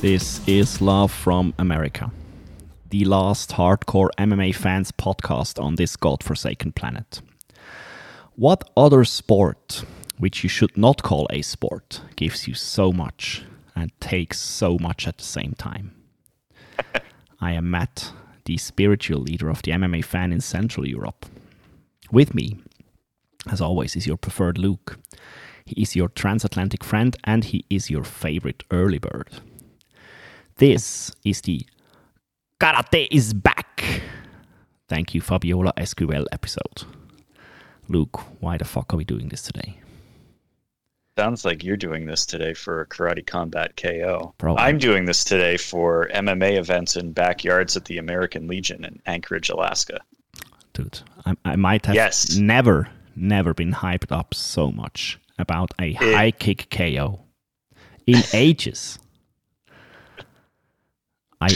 This is Love from America, the last hardcore MMA fans podcast on this godforsaken planet. What other sport, which you should not call a sport, gives you so much and takes so much at the same time? I am Matt, the spiritual leader of the MMA fan in Central Europe. With me, as always, is your preferred Luke. He is your transatlantic friend and he is your favorite early bird. This is the Karate is back. Thank you, Fabiola SQL episode. Luke, why the fuck are we doing this today? Sounds like you're doing this today for Karate Combat KO. Bro, I'm doing this today for MMA events in backyards at the American Legion in Anchorage, Alaska. dude, I, I might have Yes. never, never been hyped up so much about a high kick KO in ages. I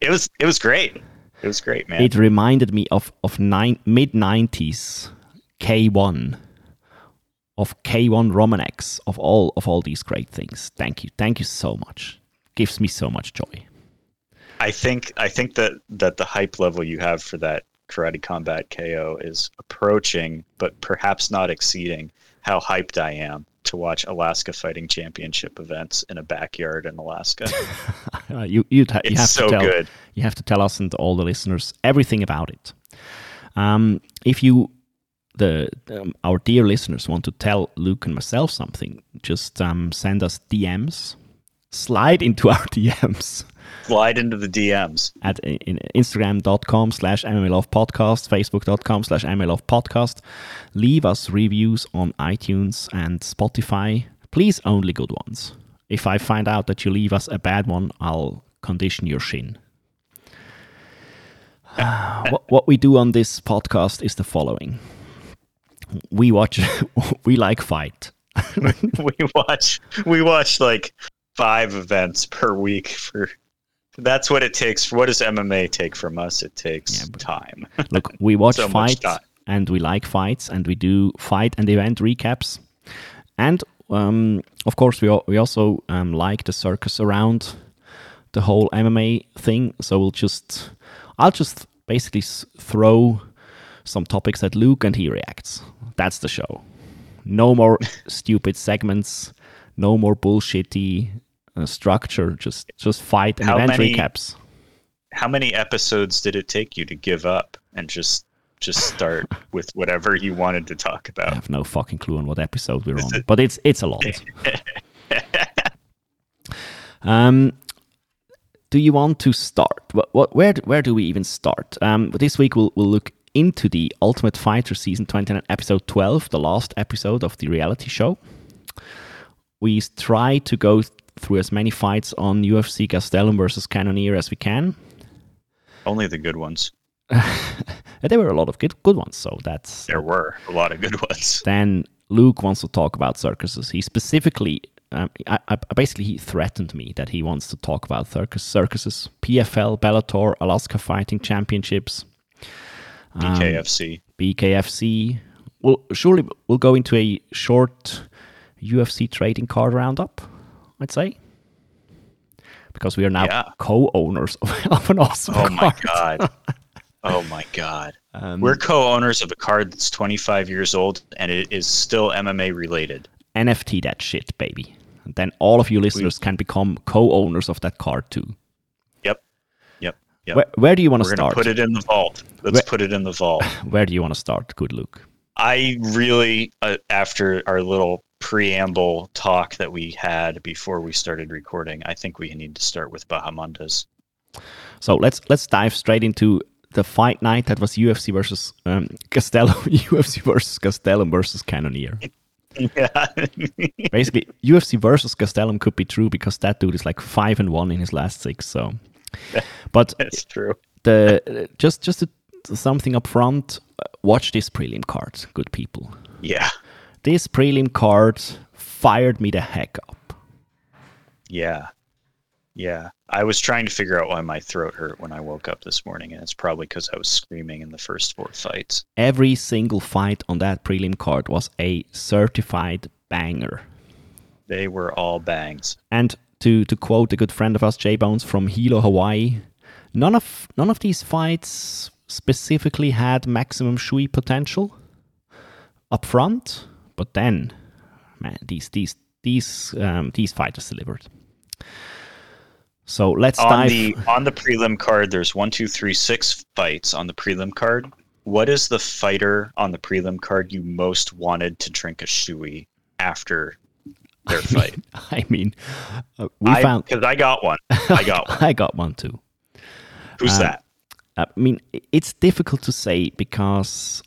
It was it was great. It was great, man. it reminded me of of nine, mid nineties K1 of K1 Romanex of all of all these great things. Thank you, thank you so much. Gives me so much joy. I think I think that that the hype level you have for that Karate Combat KO is approaching, but perhaps not exceeding, how hyped I am to watch Alaska Fighting Championship events in a backyard in Alaska. Uh, you you'd ha- you have so to tell good. you have to tell us and all the listeners everything about it. Um, if you the um, our dear listeners want to tell Luke and myself something, just um, send us DMs. Slide into our DMs Slide into the DMs. at in instagram.com slash podcast facebook.com slash podcast. Leave us reviews on itunes and spotify. Please only good ones. If i find out that you leave us a bad one i'll condition your shin. What, what we do on this podcast is the following we watch we like fight. We watch we watch like five events per week for that's what it takes. What does mma take from us? It takes Yeah, time. Look, we watch So fights and we like fights and we do fight and event recaps. And um, of course, we, we also um, like the circus around the whole MMA thing. So we'll just, I'll just basically throw some topics at Luke and he reacts. That's the show. No more stupid segments, no more bullshitty uh, structure. Just just fight and How event many- recaps. how many episodes did it take you to give up and just just start with whatever you wanted to talk about? I have no fucking clue on what episode we're on, but it's it's a lot. um, do you want to start? What, what where where do we even start? Um, this week we'll we'll look into the Ultimate Fighter season twenty nine, episode twelve, the last episode of the reality show. We try to go through as many fights on UFC Gastelum versus Cannonier as we can. only the good ones there were a lot of good good ones, so that's there were a lot of good ones then Luke wants to talk about circuses. He specifically, um, I, I, basically, he threatened me that he wants to talk about circus circuses, PFL, Bellator, Alaska Fighting Championships, bkfc BKFC. Well, surely we'll go into a short UFC trading card roundup. I'd say. Because we are now Yeah. co-owners of, of an awesome oh my god oh my god Um, we're co-owners of a card that's 25 years old and it is still mma related NFT that shit, baby. And then all of you listeners can become co-owners of that card too. Yep Where, where do you want to start? put it in the vault let's Where- put it in the vault Where do you want to start? Good Luke. I really, uh, after our little preamble talk that we had before we started recording, I think we need to start with Bahamondes. So let's let's dive straight into the fight night that was UFC versus um, Castello, UFC versus Gastelum versus Cannonier. Yeah. Basically, UFC versus Gastelum could be true because that dude is like five and one in his last six. So, but That's true. the just just to, something up front. uh, Watch this prelim card, good people. Yeah. This prelim card fired me the heck up. Yeah. Yeah. I was trying to figure out why my throat hurt when I woke up this morning, and it's probably because I was screaming in the first four fights. Every single fight on that prelim card was a certified banger. They were all bangs. And to, to quote a good friend of us, Jay Bones from Hilo, Hawaii, none of none of these fights specifically had maximum Shoey potential up front, but then, man, these these these um, these fighters delivered. So let's on dive. the on the prelim card. There's one, two, three, six fights on the prelim card. What is the fighter on the prelim card you most wanted to drink a shoey after their fight? I mean, uh, we I, found because I got one. I got one. I got one too. Who's Uh, that? I mean, it's difficult to say because,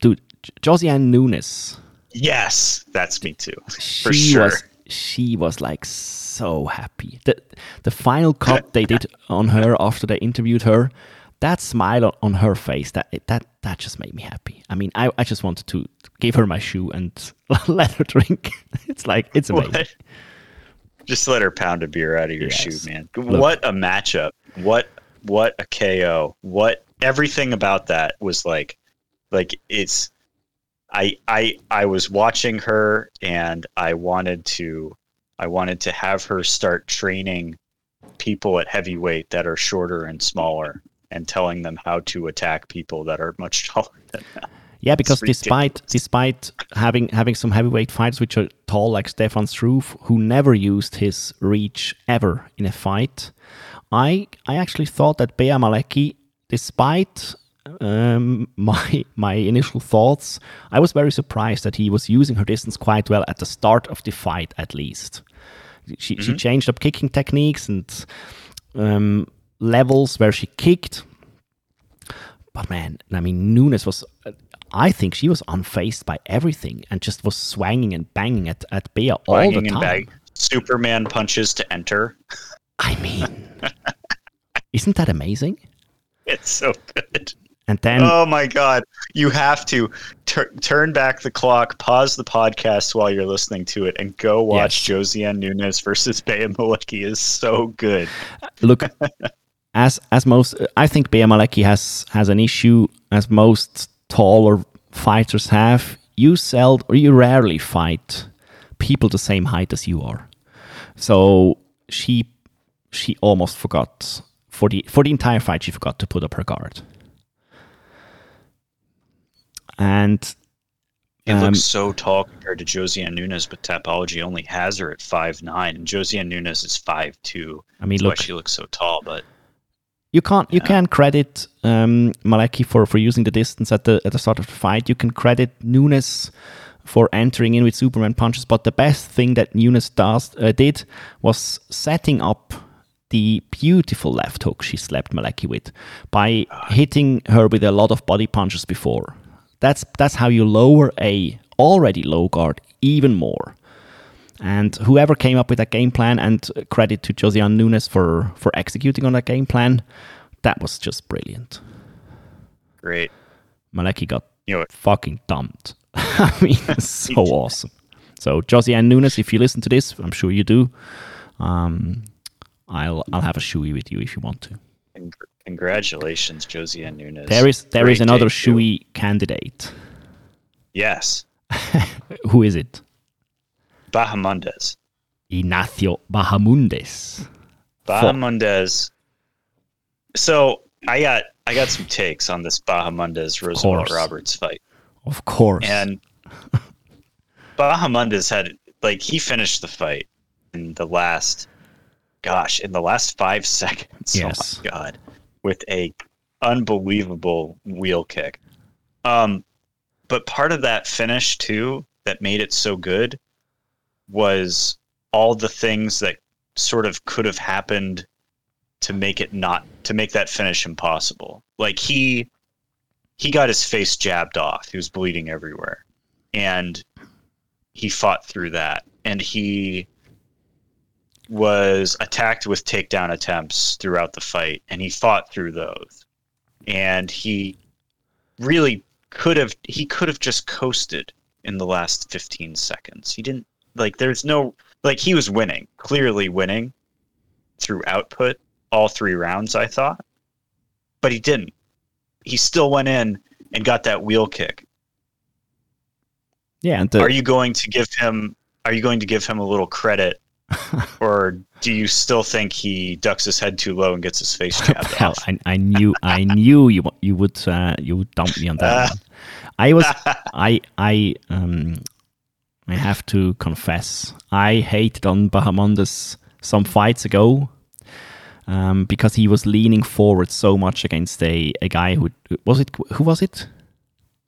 dude, Josiane Nunes, Yes, that's me too. she sure. was she was like so happy. The the final cut they did on her after they interviewed her, that smile on, her face, that that that just made me happy. I mean, I, I just wanted to give her my shoe and let her drink. It's like it's amazing. What? Just let her pound a beer out of your Yes. shoe, man. Look. What a matchup. What what a KO. What everything about that was like like it's I I I was watching her and I wanted to I wanted to have her start training people at heavyweight that are shorter and smaller and telling them how to attack people that are much taller than them. Yeah, because despite despite having having some heavyweight fighters which are tall like Stefan Struve, who never used his reach ever in a fight, I I actually thought that Bea Malecki, despite um, my my initial thoughts, I was very surprised that he was using her distance quite well at the start of the fight, at least. She she changed up kicking techniques and um, levels where she kicked. But man, I mean, Nunes was. I think she was unfazed by everything and just was swanging and banging at, at Bea all Banging the and time. bang. Superman punches to enter. I mean, isn't that amazing? It's so good. And then, oh my god you have to tur- turn back the clock pause the podcast while you're listening to it and go watch Yes. josiane Nunes versus Bea Malecki is so good look, as as most, I think Bea Malecki has has an issue as most taller fighters have. You sell or you rarely fight people the same height as you are. So she she almost forgot for the for the entire fight. She forgot to put up her guard. And it Um, looks so tall compared to josiane Nunes but Tapology only has her at 5'9 and josiane Nunes is 5'2 I mean, that's look, why she looks so tall but you can't you can credit um, Malecki for, for using the distance at the at the start of the fight. You can credit Nunes for entering in with Superman punches, but the best thing that Nunes does uh, did was setting up the beautiful left hook she slapped Malecki with by hitting her with a lot of body punches before. That's that's how you lower a already low guard even more. And whoever came up with that game plan, and credit to Josiane Nunes for for executing on that game plan, that was just brilliant. great Malecki got you know fucking dumped. I mean, so awesome. So Josiane Nunes, if you listen to this, I'm sure you do. Um, I'll I'll have a shoey with you if you want to. con- congratulations josiane Nunes There is there is Great another debut. shoey candidate. yes Who is it? Bahamondes Ignacio Bahamondes. Bahamondes. So I got I got some takes on this Bahamondes Roosevelt. Roberts fight, Of course. and Bahamondes had like he finished the fight in the last, gosh, in the last five seconds. Yes. Oh god, with a unbelievable wheel kick. Um, but part of that finish too that made it so good was all the things that sort of could have happened to make it not to make that finish impossible. Like he he got his face jabbed off. He was bleeding everywhere. And he fought through that. And he was attacked with takedown attempts throughout the fight and he fought through those. And he really could have he could have just coasted in the last 15 seconds. He didn't like there's no like he was winning, clearly winning through output all three rounds. I thought, but he didn't. He still went in and got that wheel kick. Yeah, and the, Are you going to give him? Are you going to give him a little credit, or do you still think he ducks his head too low and gets his face jabbed Well, off? I, I knew I knew you you would uh, you would dump me on that. one. I was I I um I have to confess I hated on Bahamondes some fights ago um, because he was leaning forward so much against a, a guy who was it who was it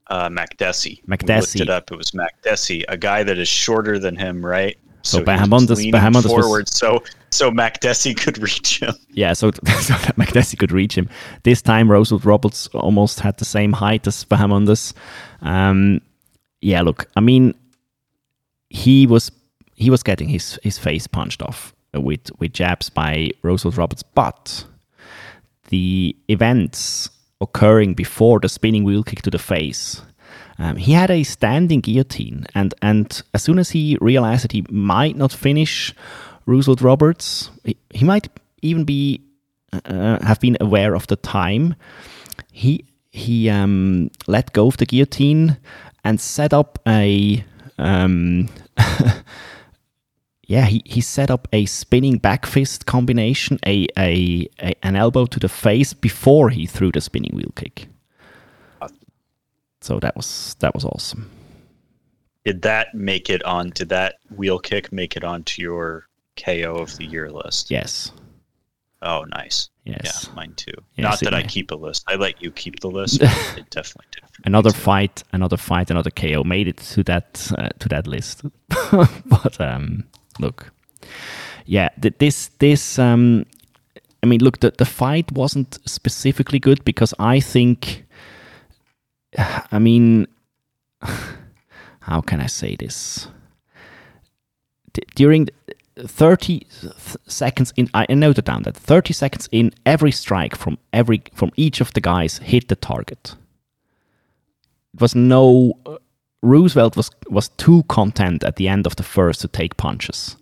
uh, Makdessi. Makdessi. looked it up. It was Makdessi, a guy that is shorter than him, right? So he was Bahamondes- leaning was- forward, so so Makdessi could reach him. yeah so, so that could reach him this time Roosevelt Roberts almost had the same height as Bahamondes um, yeah look I mean he was he was getting his his face punched off with with jabs by Roosevelt Roberts, but the events occurring before the spinning wheel kick to the face. Um, he had a standing guillotine, and, and as soon as he realized that he might not finish Roosevelt Roberts, he, he might even be uh, have been aware of the time. He he um, let go of the guillotine and set up a um, yeah, he, he set up a spinning back fist combination, a, a, a an elbow to the face before he threw the spinning wheel kick. So that was that was awesome. Did that make it on? Did that wheel kick make it onto your KO of the year list? Yes, Oh, nice. Yes. Yeah, mine too. Yes, Not that I may. keep a list. I let you keep the list. it definitely did. Another fight, another fight, another KO made it to that uh, to that list. but um, look, yeah, th- this this um, I mean, look, the the fight wasn't specifically good because I think, I mean, how can I say this? D- during the 30 th- seconds in I noted down that 30 seconds in every strike from every from each of the guys hit the target it was no uh, Roosevelt was was too content at the end of the first to take punches.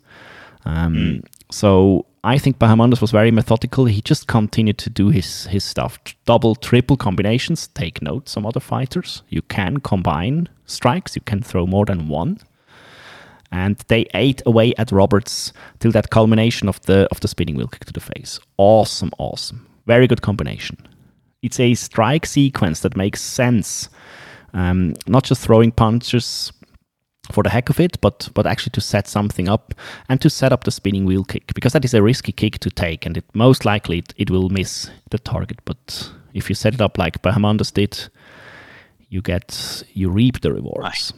Um, So I think Bahamondes was very methodical. He just continued to do his his stuff, double, triple combinations. Take note, some other fighters you can combine strikes. You can throw more than one. And they ate away at Roberts till that culmination of the of the spinning wheel kick to the face. Awesome, awesome, very good combination. It's a strike sequence that makes sense um, not just throwing punches for the heck of it, but but actually to set something up and to set up the spinning wheel kick because that is a risky kick to take, and it most likely it, it will miss the target. But if you set it up like Bahamondes did, you get you reap the rewards.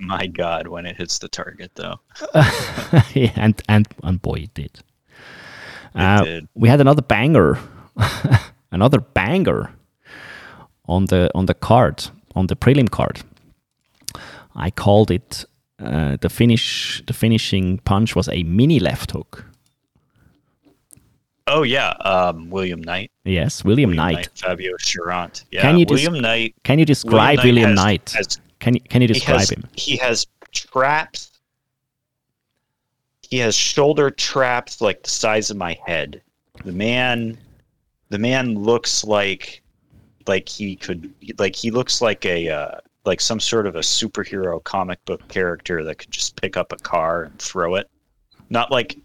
My God, when it hits the target, though. and and and boy, it did. Uh, did. We had another banger, another banger on the on the card on the prelim card. I called it uh, the finish. The finishing punch was a mini left hook. Oh yeah, um, William Knight. Yes, William, William Knight. Fabio Cherant. Yeah, Can you William Knight. Can you describe Knight William has- Knight? Can you can you He describe has, him? he has traps. He has shoulder traps like the size of my head. The man, the man looks like, like he could, like he looks like a, uh, like some sort of a superhero comic book character that could just pick up a car and throw it. Not like,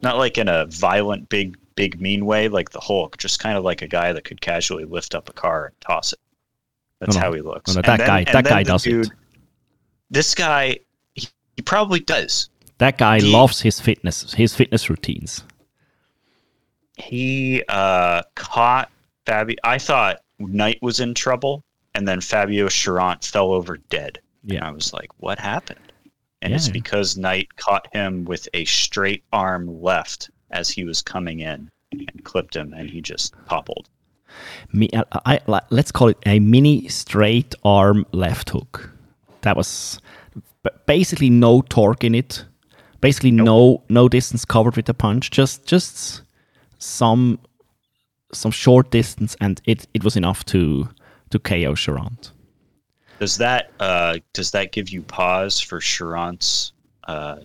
not like in a violent, big, big mean way like the Hulk. Just kind of like a guy that could casually lift up a car and toss it. That's No, how he looks. No, no, that then- guy- that guy does it. This guy, he, he probably does. That guy He- loves his fitness, his fitness routines. He uh, caught Fabio. I thought Knight was in trouble, and then Fabio Cherant fell over dead. And Yeah. I was like, what happened? And it's because Knight caught him with a straight arm left as he was coming in and clipped him, and he just toppled. Me, I, I, I- let's call it a mini straight arm left hook. That was basically no torque in it. Basically no no distance covered with the punch. Just just some some short distance, and it, it was enough to to KO Cherant. Does that uh, does that give you pause for Cherant's uh,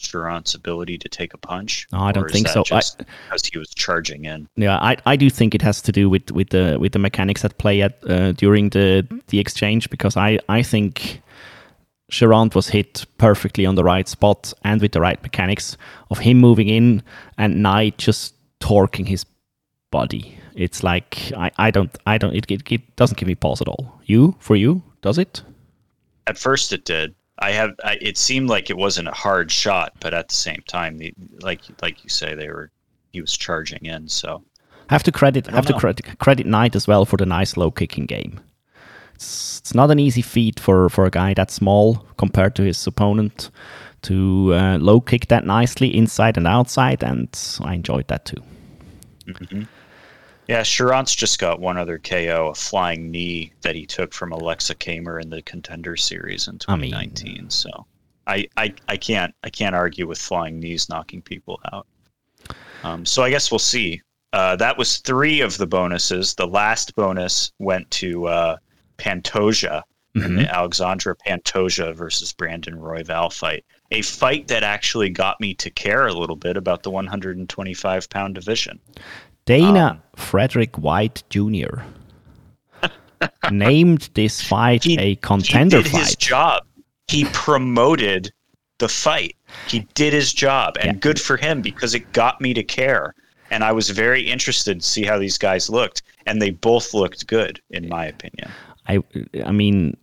Cherant's ability to take a punch? No, I don't think so. I- Just because he was charging in. Yeah, I, I do think it has to do with, with the with the mechanics at play at uh, during the the exchange because I I think Cherant was hit perfectly on the right spot and with the right mechanics of him moving in and Knight just torquing his body. It's like I, I don't I don't it, it, it doesn't give me pause at all. You for you does it? At first, it did. I have. I, it seemed like it wasn't a hard shot, but at the same time, the, like like you say, they were. He was charging in, so have to credit don't have to credit credit Knight as well for the nice low kicking game. It's, it's not an easy feat for, for a guy that small compared to his opponent to uh, low kick that nicely inside and outside, and I enjoyed that too. Yeah. Cherant's just got one other KO, a flying knee that he took from Alexa Kamer in the Contender Series in I mean- 2019. so I, I I can't I can't argue with flying knees knocking people out. Um, so I guess we'll see. Uh, that was three of the bonuses. The last bonus went to uh, Pantoja in the Alexandre Pantoja versus Brandon Royval fight. A fight that actually got me to care a little bit about the 125 pound division. Dana Um, Frederick White Jr. named this fight He- a contender he did his job. He promoted the fight. He did his job, and Yeah. good for him because it got me to care. And I was very interested to see how these guys looked, and they both looked good, in my opinion. I I mean,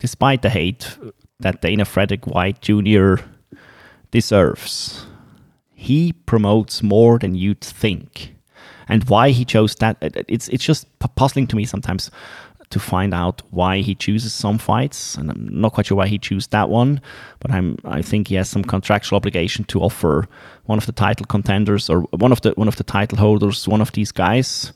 despite the hate that Dana Frederick White Jr. deserves, he promotes more than you'd think. And why he chose that. It's it's just puzzling to me sometimes to find out why he chooses some fights, and I'm not quite sure why he chose that one. But I'm I think he has some contractual obligation to offer one of the title contenders or one of the one of the title holders one of these guys.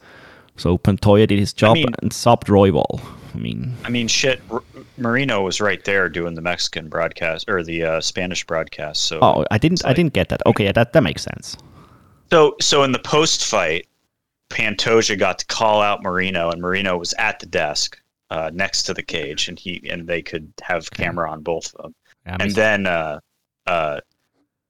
So Pantoja did his job mean- and subbed Royval. I mean, I mean, shit. R- Moreno was right there doing the Mexican broadcast or the uh, Spanish broadcast. So, oh, I didn't I like- didn't get that. Okay, yeah, that that makes sense. so, so in the post fight, Pantoja got to call out Moreno, and Moreno was at the desk uh, next to the cage, and he and they could have camera on both of them. Yeah, and then uh, uh,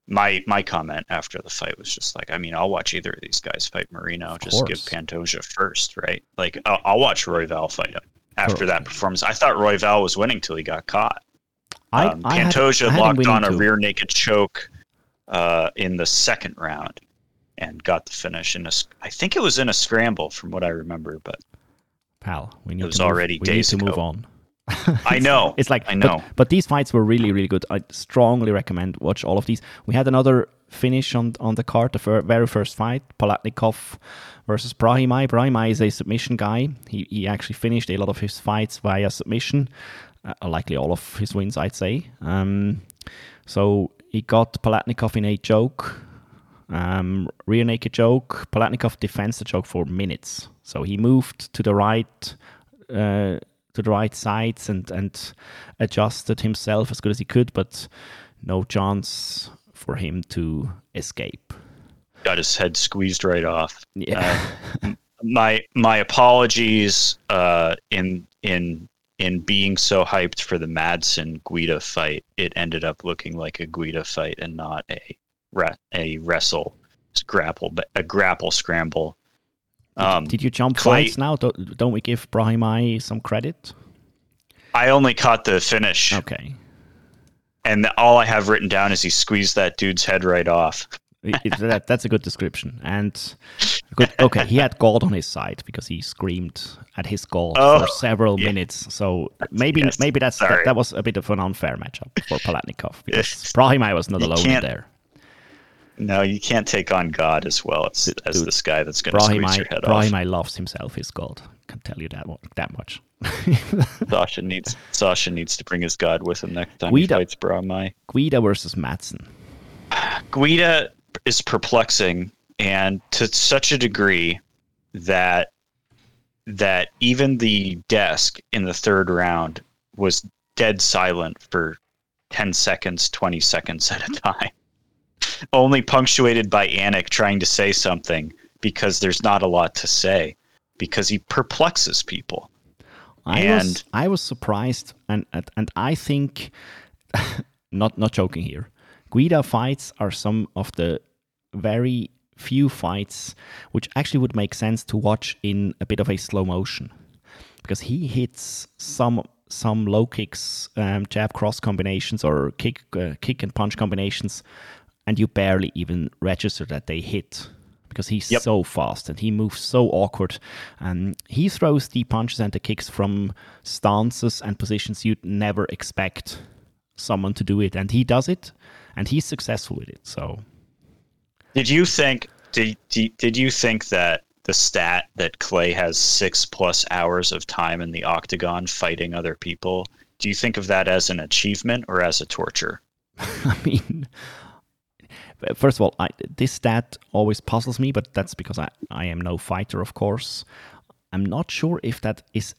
my my comment after the fight was just like, I mean, I'll watch either of these guys fight Moreno. Just give course. Pantoja first, right? Like, I'll, I'll watch Royval fight him after that performance. I thought Royval was winning till he got caught. I, Um, I had- Pantoja I had him locked on a too. rear naked choke uh, in the second round and got the finish in a. s- I think it was in a scramble, from what I remember. But pal. We need was to move, already we need to move on. I know, It's like I but- know. but, these fights were really really good. I strongly recommend watch all of these. We had another finish on on the card, the fir- very first fight, Palatnikov versus Brahimaj. Brahimaj is a submission guy. He he actually finished a lot of his fights via submission, uh, likely all of his wins, I'd say. Um, so he got Palatnikov in a choke, um, rear naked choke. Palatnikov defends the choke for minutes. So he moved to the right, uh, to the right sides and and adjusted himself as good as he could, but no chance for him to escape. got his head squeezed right off. Yeah, my my apologies uh, in in in being so hyped for the Madsen Guida fight. It ended up looking like a Guida fight and not a a wrestle grapple a grapple scramble. Um, did you jump Clay- fights now? Don't, don't we give Brahimaj some credit? I only caught the finish, Okay. and all I have written down is he squeezed that dude's head right off. That, that's a good description. And good, okay, he had God on his side because he screamed at his God Oh, for several yeah. minutes. So maybe yes, maybe that's that, that was a bit of an unfair matchup for Palatnikov because. Brahimaj was not You alone there. No, you can't take on God as well as, as Dude, this guy that's going to squeeze Brahimaj, your head off. Brahimaj loves himself, his God. Can tell you that that much. Sasha needs Sasha needs to bring his God with him next time Guida. he fights Brahimaj. Guida versus Madsen. Guida is perplexing and to such a degree that that even the desk in the third round was dead silent for 10 seconds, 20 seconds at a time. Only punctuated by Anik trying to say something because there's not a lot to say because he perplexes people. I was And- I was surprised, and and, and I think, not not joking here, Guida fights are some of the very few fights which actually would make sense to watch in a bit of a slow motion because he hits some some low kicks, um, jab cross combinations, or kick uh, kick and punch combinations, and you barely even register that they hit because he's yep. so fast and he moves so awkward. And he throws the punches and the kicks from stances and positions you'd never expect someone to do it, and he does it, and he's successful with it. So, did you think? Did, did you think that the stat that Clay has six plus hours of time in the octagon fighting other people. Do you think of that as an achievement or as a torture? I mean, first of all, I, this stat always puzzles me, but that's because I, I am no fighter, of course. I'm not sure if that is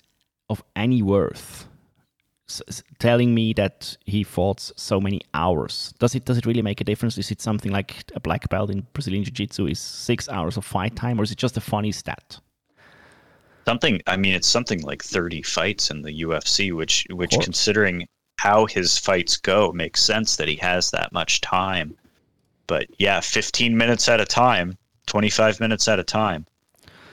of any worth telling me that he fought so many hours. Does it does it really make a difference? Is it something like a black belt in Brazilian Jiu-Jitsu is six hours of fight time, or is it just a funny stat? Something. I mean, it's something like thirty fights in the UFC, which which considering how his fights go makes sense that he has that much time. But yeah, fifteen minutes at a time, twenty five minutes at a time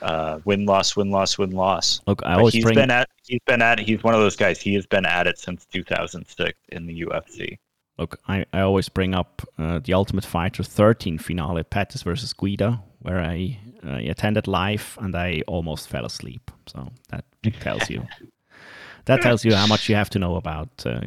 uh, win loss win loss win loss. Look, I always he's bring... been at he's been at he's one of those guys. He has been at it since 2006 in the UFC. Look, I, I always bring up uh, the Ultimate Fighter 13 finale, Pettis versus Guida, where I, uh, attended live and I almost fell asleep. So that tells you that tells you how much you have to know about. Uh,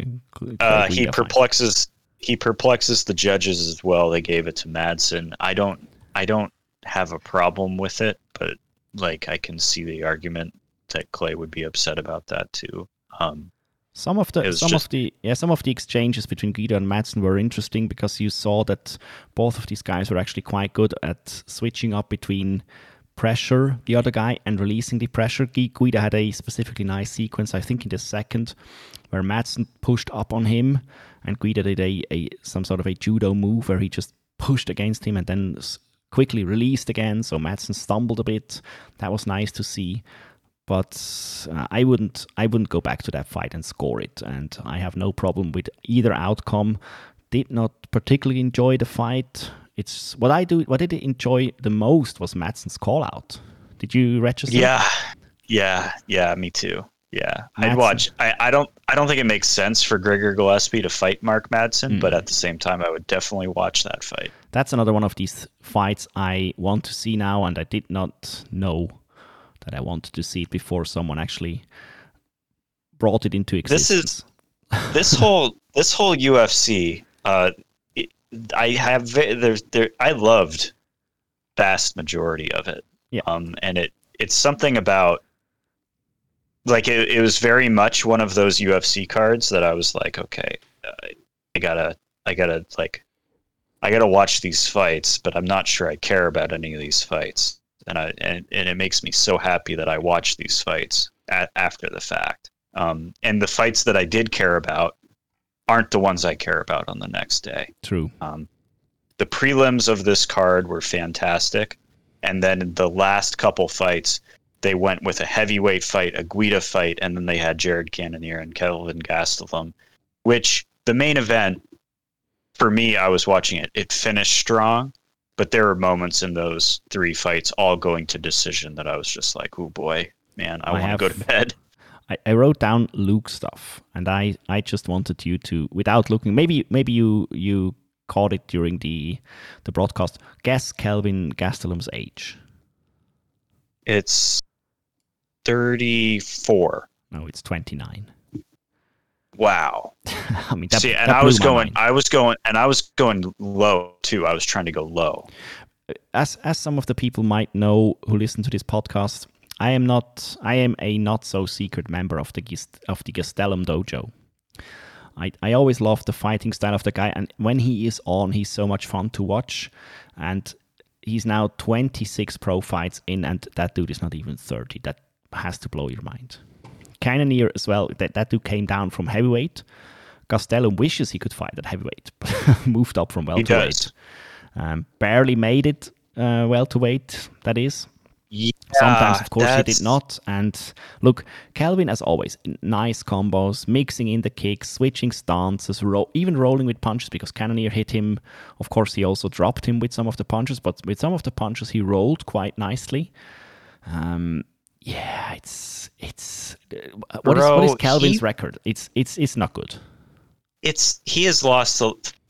uh he perplexes he perplexes the judges as well. They gave it to Madsen. I don't I don't have a problem with it, but like I can see the argument that Clay would be upset about that too. Um, some of the some just, of the yeah some of the exchanges between Guida and Madsen were interesting because you saw that both of these guys were actually quite good at switching up between pressure the other guy and releasing the pressure. Guida had a specifically nice sequence, I think, in the second, where Madsen pushed up on him and Guida did a, a some sort of a judo move where he just pushed against him and then quickly released again. So Madsen stumbled a bit. That was nice to see. But uh, I wouldn't I wouldn't go back to that fight and score it. And I have no problem with either outcome. Did not particularly enjoy the fight. It's what I do. What I did enjoy the most was Madsen's call out. Did you register? Yeah, yeah, yeah. Me too. Yeah, Madsen. I'd watch. I, I don't. I don't think it makes sense for Gregor Gillespie to fight Mark Madsen, mm. but at the same time, I would definitely watch that fight. That's another one of these fights I want to see now, and I did not know that I wanted to see it before someone actually brought it into existence. This is this whole this whole UFC. Uh, I have there's there. I loved vast majority of it. Yeah. Um, and it it's something about like it, it was very much one of those UFC cards that I was like, okay, uh, I gotta, I gotta like, I gotta watch these fights, but I'm not sure I care about any of these fights, and I and, and it makes me so happy that I watch these fights at, after the fact. Um, and the fights that I did care about aren't the ones I care about on the next day. True. Um, the prelims of this card were fantastic, and then the last couple fights they went with a heavyweight fight, a Guida fight, and then they had Jared Cannonier and Kelvin Gastelum, which the main event for me, I was watching it. It finished strong, but there were moments in those three fights, all going to decision, that I was just like, "Oh boy, man, I, I want to go to bed." I, I wrote down Luke stuff, and I, I just wanted you to, without looking, maybe maybe you you caught it during the the broadcast. Guess Kelvin Gastelum's age. It's 34. No, it's 29. Wow. I mean, that, See, and I was going, mind. I was going, and I was going low too. I was trying to go low. As as some of the people might know who listen to this podcast, I am not. I am a not so secret member of the of the Gastelum Dojo. I, I always love the fighting style of the guy, and when he is on, he's so much fun to watch. And he's now 26 pro fights in, and that dude is not even 30. That has to blow your mind. Cannonier as well, that, that dude came down from heavyweight. Gastelum wishes he could fight at heavyweight, but moved up from welterweight. Um, barely made it uh, welterweight, that is. Yeah, Sometimes, of course, he did not. And look, Kelvin, as always, nice combos, mixing in the kicks, switching stances, ro- even rolling with punches because Cannonier hit him. Of course, he also dropped him with some of the punches, but with some of the punches, he rolled quite nicely. Um, yeah, it's it's uh, what is what is Kelvin's he- record? It's it's it's not good. it's he has lost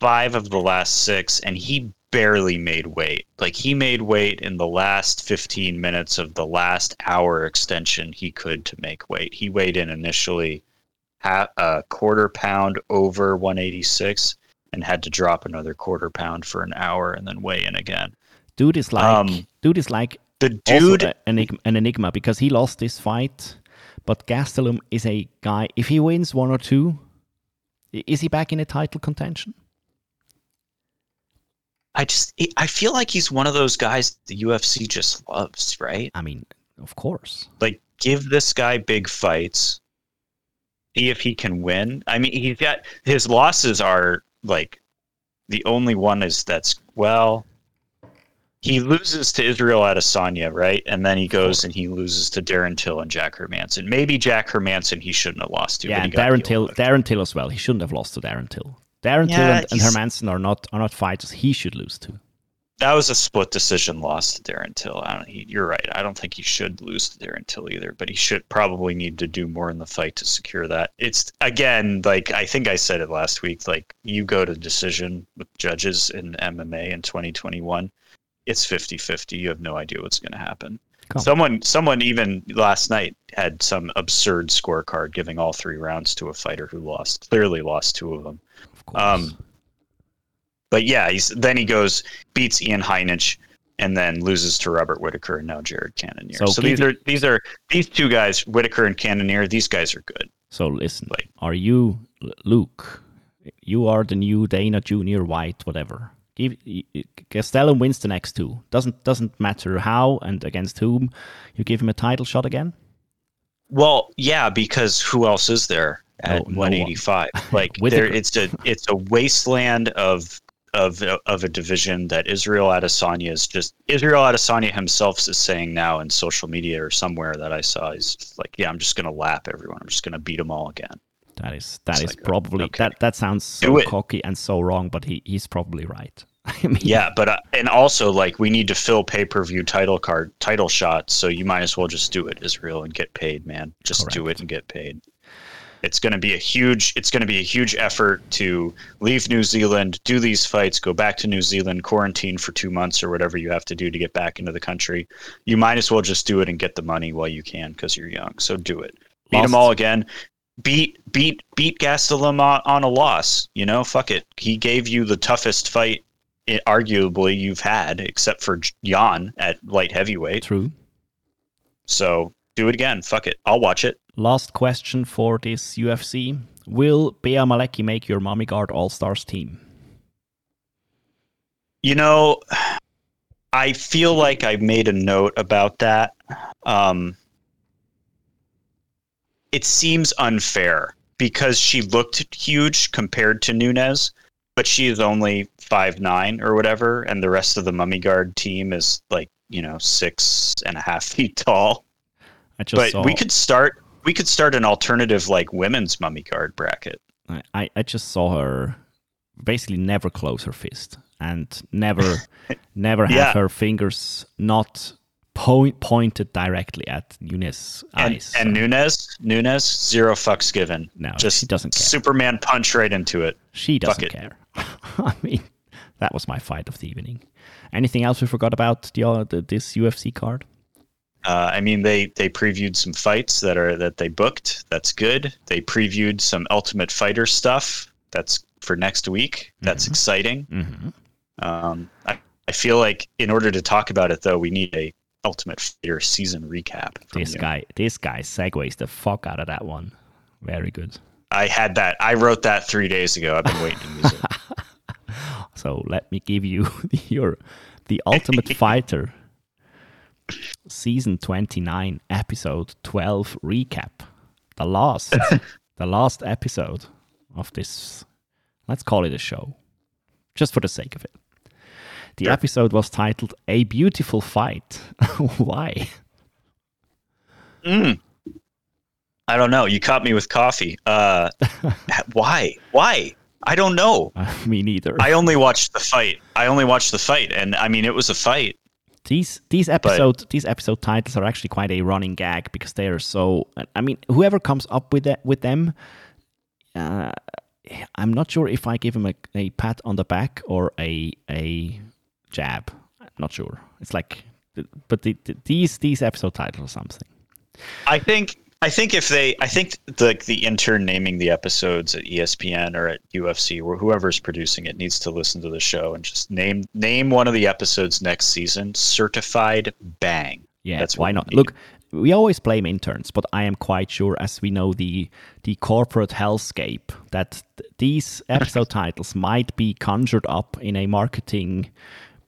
five of the last six, and he barely made weight. Like he made weight in the last 15 minutes of the last hour extension he could to make weight. He weighed in initially half, a quarter pound over 186 and had to drop another quarter pound for an hour and then weigh in again. Dude is like Um, dude is like The dude, a- enigma, an enigma because he lost this fight, but Gastelum is a guy. If he wins one or two, is he back in a title contention? I just I feel like he's one of those guys the UFC just loves, right? I mean, of course. like give this guy big fights see if he can win i mean he's got his losses are like the only one is that's well he loses to Israel Adesanya, right? And then he goes and he loses to Darren Till and Jack Hermansson. Maybe Jack Hermansson he shouldn't have lost to. Yeah, but he and got Darren Till. Darren Till as well. He shouldn't have lost to Darren Till. Darren Till and, and Hermansson are not are not fighters. He should lose to. That was a split decision loss to Darren Till. I don't, he, you're right. I don't think he should lose to Darren Till either, but he should probably need to do more in the fight to secure that. It's again like I think I said it last week. Like you go to decision with judges in MMA in 2021, it's 50-50. You have no idea what's going to happen. Come. Someone, someone even last night had some absurd scorecard giving all three rounds to a fighter who lost. Clearly lost two of them. Of course. Um, but yeah, he's then he goes beats Ian Heinisch and then loses to Robert Whitaker and now Jared Cannonier. So So, these are these are these two guys, Whitaker and Cannonier. These guys are good. so listen, like- are you Luke? You are the new Dana Junior White, whatever. Give y- wins the next two. Doesn't doesn't matter how and against whom. You give him a title shot again. Well, yeah, because who else is there at No- no one. 185? Like there, it's a it's a wasteland of of of a division that Israel Adesanya is just Israel Adesanya himself is saying now in social media or somewhere that I saw. He's like, yeah, I'm just gonna lap everyone. I'm just gonna beat them all again. That is that It's is like, probably okay. that that sounds so cocky and so wrong, but he he's probably right. I mean, Yeah, but uh, and also like we need to fill pay per view title card title shots, so you might as well just do it, Israel, and get paid, man. Just do it and get paid. It's going to be a huge. It's going to be a huge effort to leave New Zealand, do these fights, go back to New Zealand, quarantine for two months or whatever you have to do to get back into the country. You might as well just do it and get the money while you can because you're young. So do it. Beat Lost- them all again. Beat beat beat Gastelum on, on a loss. You know, fuck it. He gave you the toughest fight i arguably you've had, except for Jan at light heavyweight. true. So do it again. Fuck it. I'll watch it. Last question for this UFC: Will Bea Malecki make your Mommy Guard All Stars team? You know, I feel like I made a note about that. Um, it seems unfair because she looked huge compared to Nunes, but she is only five nine or whatever, and the rest of the Mummy Guard team is like you know six and a half feet tall. I just But saw. we could start. We could start an alternative like women's Mummy Guard bracket. I- I, I just saw her basically never close her fist and never never have Yeah. her fingers not point pointed directly at Nunes' And, eyes. and So, Nunes, Nunes, zero fucks given. no, just she doesn't care. Superman punch right into it. She doesn't it. care. I mean, that was my fight of the evening. Anything else we forgot about the, uh, the this UFC card? Uh, I mean, they they previewed some fights that are that they booked. That's good. They previewed some Ultimate Fighter stuff. That's for next week. That's exciting. hmm Um, I, I feel like in order to talk about it, though, we need a Ultimate Fighter season recap. This you. guy, this guy segues the fuck out of that one. Very good. I had that. I wrote that three days ago. I've been waiting to use it. So let me give you your the Ultimate Fighter season 29 episode 12 recap. The last the last episode of this let's call it a show just for the sake of it. The episode was titled "A Beautiful Fight." Why? Mm. I don't know. You caught me with coffee. Uh, why? Why? I don't know. Uh, me neither. I only watched the fight. I only watched the fight, and I mean, it was a fight. These these episode these episode titles are actually quite a running gag because they are so. I mean, whoever comes up with that with them, uh, I'm not sure if I give him a, a pat on the back or a a jab. I'm not sure. It's like, but the, the, these these episode titles are something. I think. I think if they, I think the the intern naming the episodes at ESPN or at UFC or whoever's producing it needs to listen to the show and just name name one of the episodes next season. Certified bang. Yeah, That's why not? Look, we always blame interns, but I am quite sure, as we know the the corporate hellscape, that th- these episode titles might be conjured up in a marketing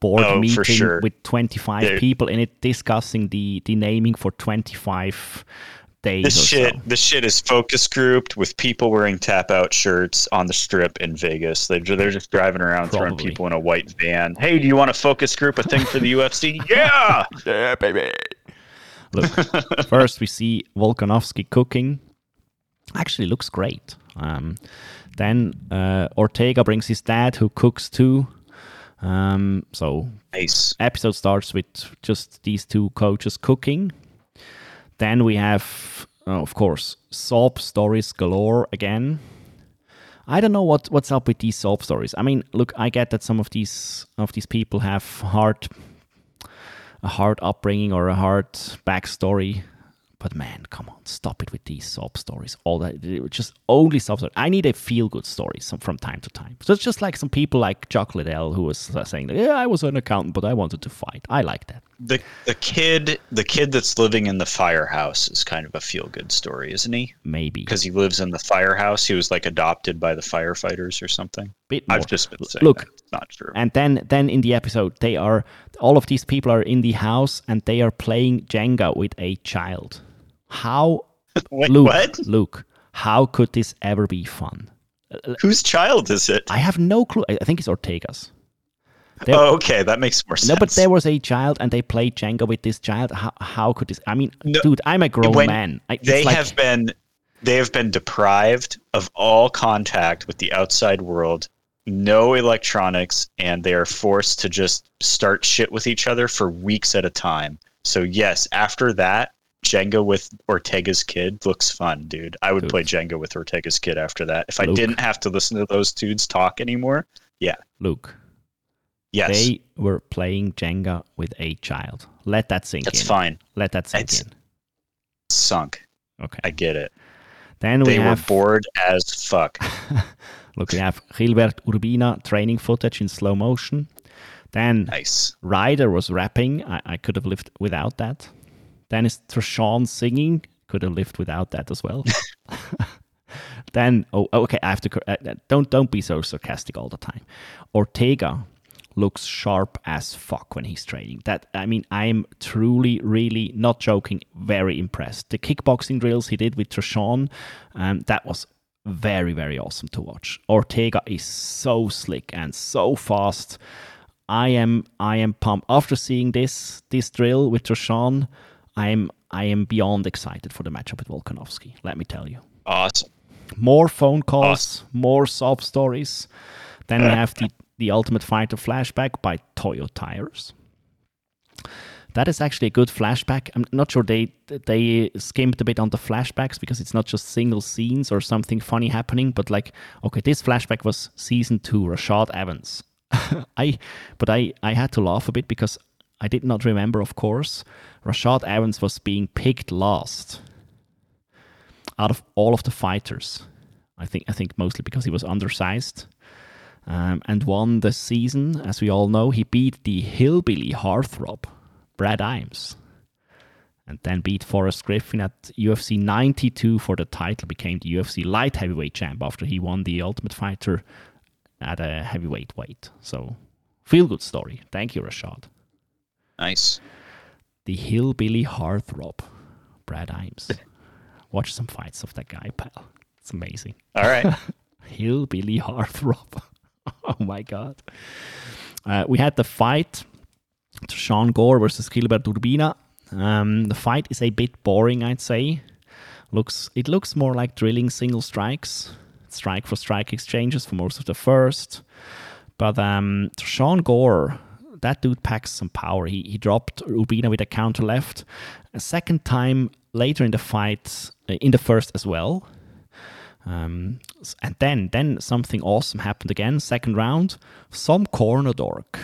board Oh, meeting sure. with 25 They're- people in it discussing the the naming for 25 days This shit, so. this shit is focus grouped with people wearing tap out shirts on the strip in Vegas. They, they're just driving around throwing people in a white van. Hey, do you want a focus group a thing for the UFC? Yeah, Yeah, baby. Look, first we see Volkanovski cooking. Actually, looks great. Um, then uh, Ortega brings his dad, who cooks too. Um, so nice. episode starts with just these two coaches cooking. Then we have, uh, of course, soap stories galore again. I don't know what, what's up with these soap stories. I mean, look, I get that some of these of these people have hard a hard upbringing or a hard backstory. But man, come on, stop it with these sob stories. All that, just only sob stories. I need a feel good story some, from time to time. So it's just like some people like Chuck Liddell who was uh, saying, "Yeah, I was an accountant, but I wanted to fight." I like that. The the kid the kid that's living in the firehouse is kind of a feel good story, isn't he? Maybe Because he lives in the firehouse. He was like adopted by the firefighters or something. bit more. I've just been saying Look, that. it's not true. And then then in the episode, they are all of these people are in the house and they are playing Jenga with a child. How Wait, Luke, what? Luke, how could this ever be fun? Whose child is it? I have no clue. I think it's Ortega's. There- Oh, okay, that makes more sense. No, but there was a child and they played Jenga with this child. How, how could this? I mean, No, dude, I'm a grown man. I, they like- have been they have been deprived of all contact with the outside world no electronics and they are forced to just start shit with each other for weeks at a time so yes after that jenga with ortega's kid looks fun dude i would Dude. play jenga with ortega's kid after that if i didn't have to listen to those dudes talk anymore Yeah, Luke, yes they were playing Jenga with a child. Let that sink that's in. That's fine Let that sink It's- in. sunk Okay. i get it Then we they were have bored as fuck look. We have Gilbert Urbina training footage in slow motion. Then nice Ryder was rapping. I, I could have lived without that. Then is Tresean singing. Could have lived without that as well. then oh okay, I have to uh, uh, don't don't be so sarcastic all the time. Ortega looks sharp as fuck when he's training. That I mean, I am truly, really not joking, very impressed. The kickboxing drills he did with Tresean, um, that was very, very awesome to watch. Ortega is so slick and so fast. I am I am pumped after seeing this this drill with Tresean. I am I am beyond excited for the matchup with Volkanovski. Let me tell you awesome more phone calls, more sob stories. Then we have the, the Ultimate Fighter flashback by Toyo Tires. That is actually a good flashback. I'm not sure they they skimmed a bit on the flashbacks because it's not just single scenes or something funny happening, but like okay, this flashback was season two, Rashad Evans. I but I I had to laugh a bit because I did not remember, of course, Rashad Evans was being picked last out of all of the fighters. I think I think mostly because he was undersized. Um, and won the season, as we all know. He beat the hillbilly hearthrob, Brad Imes. And then beat Forrest Griffin at UFC 92 for the title, became the UFC light heavyweight champ after he won the Ultimate Fighter at a heavyweight weight. So, feel good story. Thank you, Rashad. nice The hillbilly hearthrob, Brad Imes. Watch some fights of that guy, pal. It's amazing. all right Hillbilly hearthrob. oh my god. uh, we had the fight Sean Gore versus Gilbert Urbina. Um, the fight is a bit boring, I'd say. Looks it looks more like drilling single strikes, strike for strike exchanges for most of the first. But um, Sean Gore, that dude packs some power. He he dropped Urbina with a counter left. A second time later in the fight, uh, in the first as well. Um, and then then something awesome happened again. Second round, some corner dork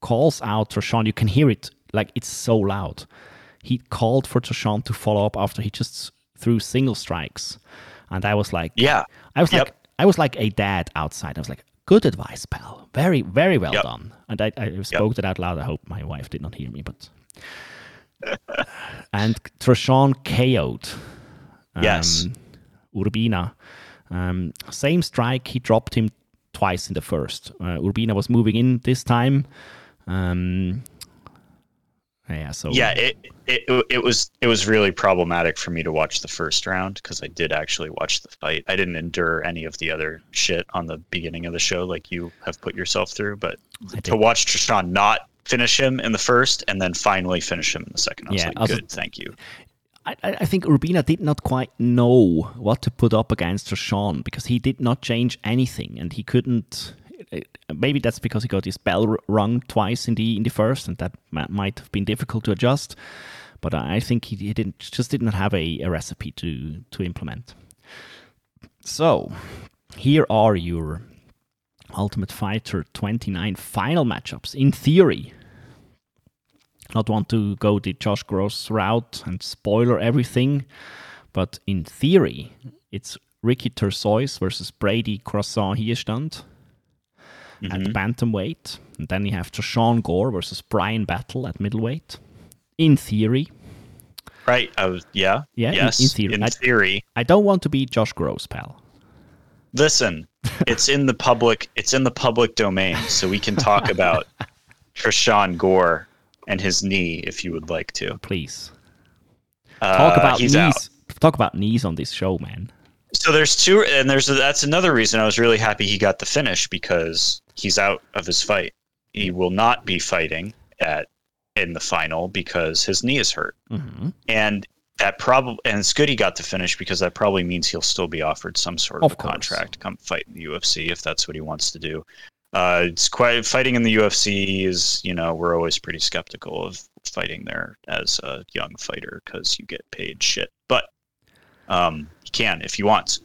calls out Sean. You can hear it like it's so loud. He called for Sean to follow up after he just threw single strikes, and I was like, Yeah. I was Yep. like, I was like a dad outside. I was like, good advice, pal. Very, very well Yep. done. And I, I spoke that out loud. I hope my wife did not hear me, but. and Tresean KO'd. Yes. Urbina. Um, same strike, he dropped him twice in the first. Uh, Urbina was moving in this time. Um, yeah, so Yeah, it, it it was it was really problematic for me to watch the first round because I did actually watch the fight. I didn't endure any of the other shit on the beginning of the show like you have put yourself through, but to watch Tresean not finish him in the first and then finally finish him in the second, I was Yeah, like, also- good, thank you. I, I think Urbina did not quite know what to put up against Rashawn because he did not change anything and he couldn't. Uh, maybe that's because he got his bell rung twice in the in the first, and that might have been difficult to adjust. But I think he, he didn't just did not have a, a recipe to to implement. So here are your Ultimate Fighter 29 final matchups. In theory, not want to go the Josh Gross route and spoiler everything, but in theory, it's Ricky Turcios versus Brady Croissant Hiestand at mm-hmm. bantamweight. And then you have Sean Gore versus Brian Battle at middleweight. In theory, Right? Was yeah. Yeah, in- Yes. in theory. I- theory. I don't want to be Josh Gross, pal. Listen, it's in the public. It's in the public domain, so we can talk about Tresean Gore and his knee if you would like to. Please Uh, talk about knees. out. Talk about knees on this show, man. So there's two, and there's that's another reason I was really happy he got the finish because he's out of his fight. He will not be fighting at in the final because his knee is hurt, hmm and that probably and it's good he got the finish because that probably means he'll still be offered some sort of, Of a contract to come fight in the UFC if that's what he wants to do. Uh, it's quite fighting in the UFC is you know we're always pretty skeptical of fighting there as a young fighter because you get paid shit, but um, he can if he wants.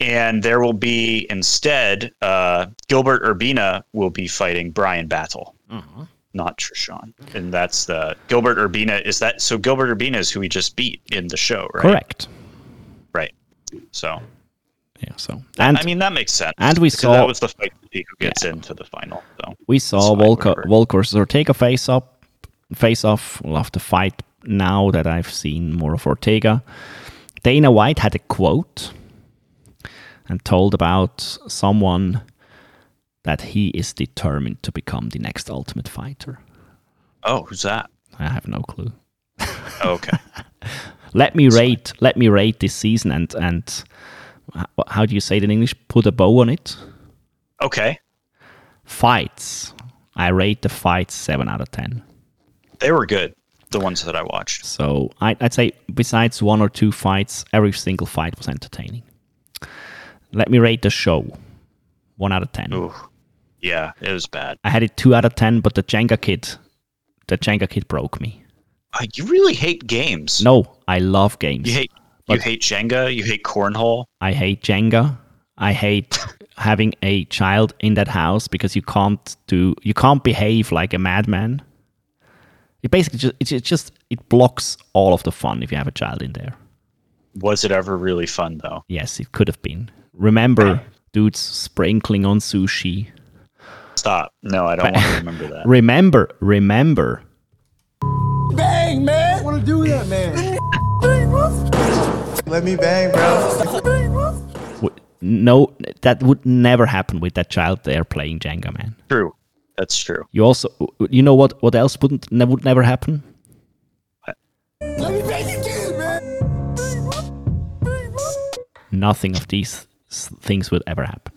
And there will be instead uh, Gilbert Urbina will be fighting Brian Battle, hmm not Tresean, and that's the Gilbert Urbina is that so Gilbert Urbina is who he just beat in the show, right? Correct. Right. So Yeah. So and I mean that makes sense. and we saw- that was the fight see who gets into the final. So We saw It's fine, Volker, whatever. Volker Ortega face up, face off. We'll have to fight now that I've seen more of Ortega. Dana White had a quote and told about someone that he is determined to become the next Ultimate Fighter. oh, who's that? I have no clue. Oh, okay. Let me rate. Let me rate this season and and uh, how do you say it in English? Put a bow on it. Okay. Fights. I rate the fights seven out of ten. They were good. The ones that I watched. So I, I'd say besides one or two fights, every single fight was entertaining. Let me rate the show. One out of ten. Ooh. Yeah, it was bad. I had it two out of ten, but the Jenga kid, the Jenga kid broke me. Uh, you really hate games. No, I love games. You hate you hate Jenga. You hate cornhole. I hate Jenga. I hate having a child in that house because you can't do you can't behave like a madman. It basically just it, it just it blocks all of the fun if you have a child in there. Was it ever really fun though? Yes, it could have been. Remember dudes sprinkling on sushi. Stop. No, I don't want to remember that. Remember, remember. Bang, man! I want to do that, man. Let me bang, bro. No, that would never happen with that child there playing Jenga, man. True. That's true. You also, you know what? What else wouldn't would never happen? Let me bang again, man. Nothing of these things would ever happen.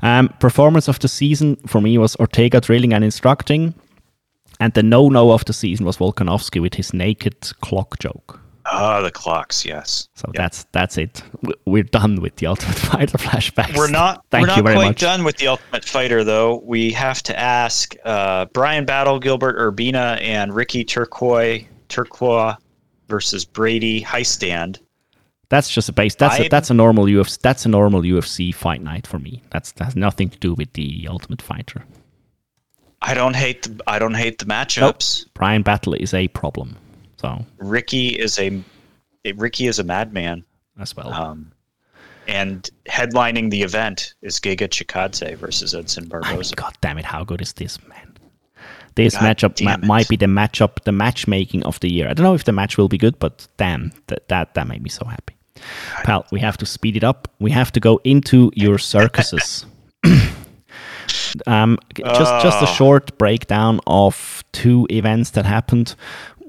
Um, performance of the season for me was Ortega drilling and instructing, and the no-no of the season was Volkanovski with his naked clock joke. Oh, the clocks, yes. So that's that's it. We're done with the Ultimate Fighter flashbacks. We're not. Thank we're not quite much. done with the Ultimate Fighter, though. We have to ask uh, Brian Battle, Gilbert Urbina, and Ricky Turcios, Turcios versus Brady Hiestand. That's just a base. That's a, that's a normal UFC. That's a normal UFC fight night for me. That's that has nothing to do with the Ultimate Fighter. I don't hate. The, I don't hate the matchups. Brian Battle is a problem. So Ricky is a Ricky is a madman. as well. Um, and headlining the event is Giga Chikadze versus Edson I mean, Barboza. God damn it, how good is this man? This God matchup ma- might be the matchup, the matchmaking of the year. I don't know if the match will be good, but damn, that that, that made me so happy. Pal, we have to speed it up. We have to go into your circuses. um, just just a Oh. short breakdown of two events that happened.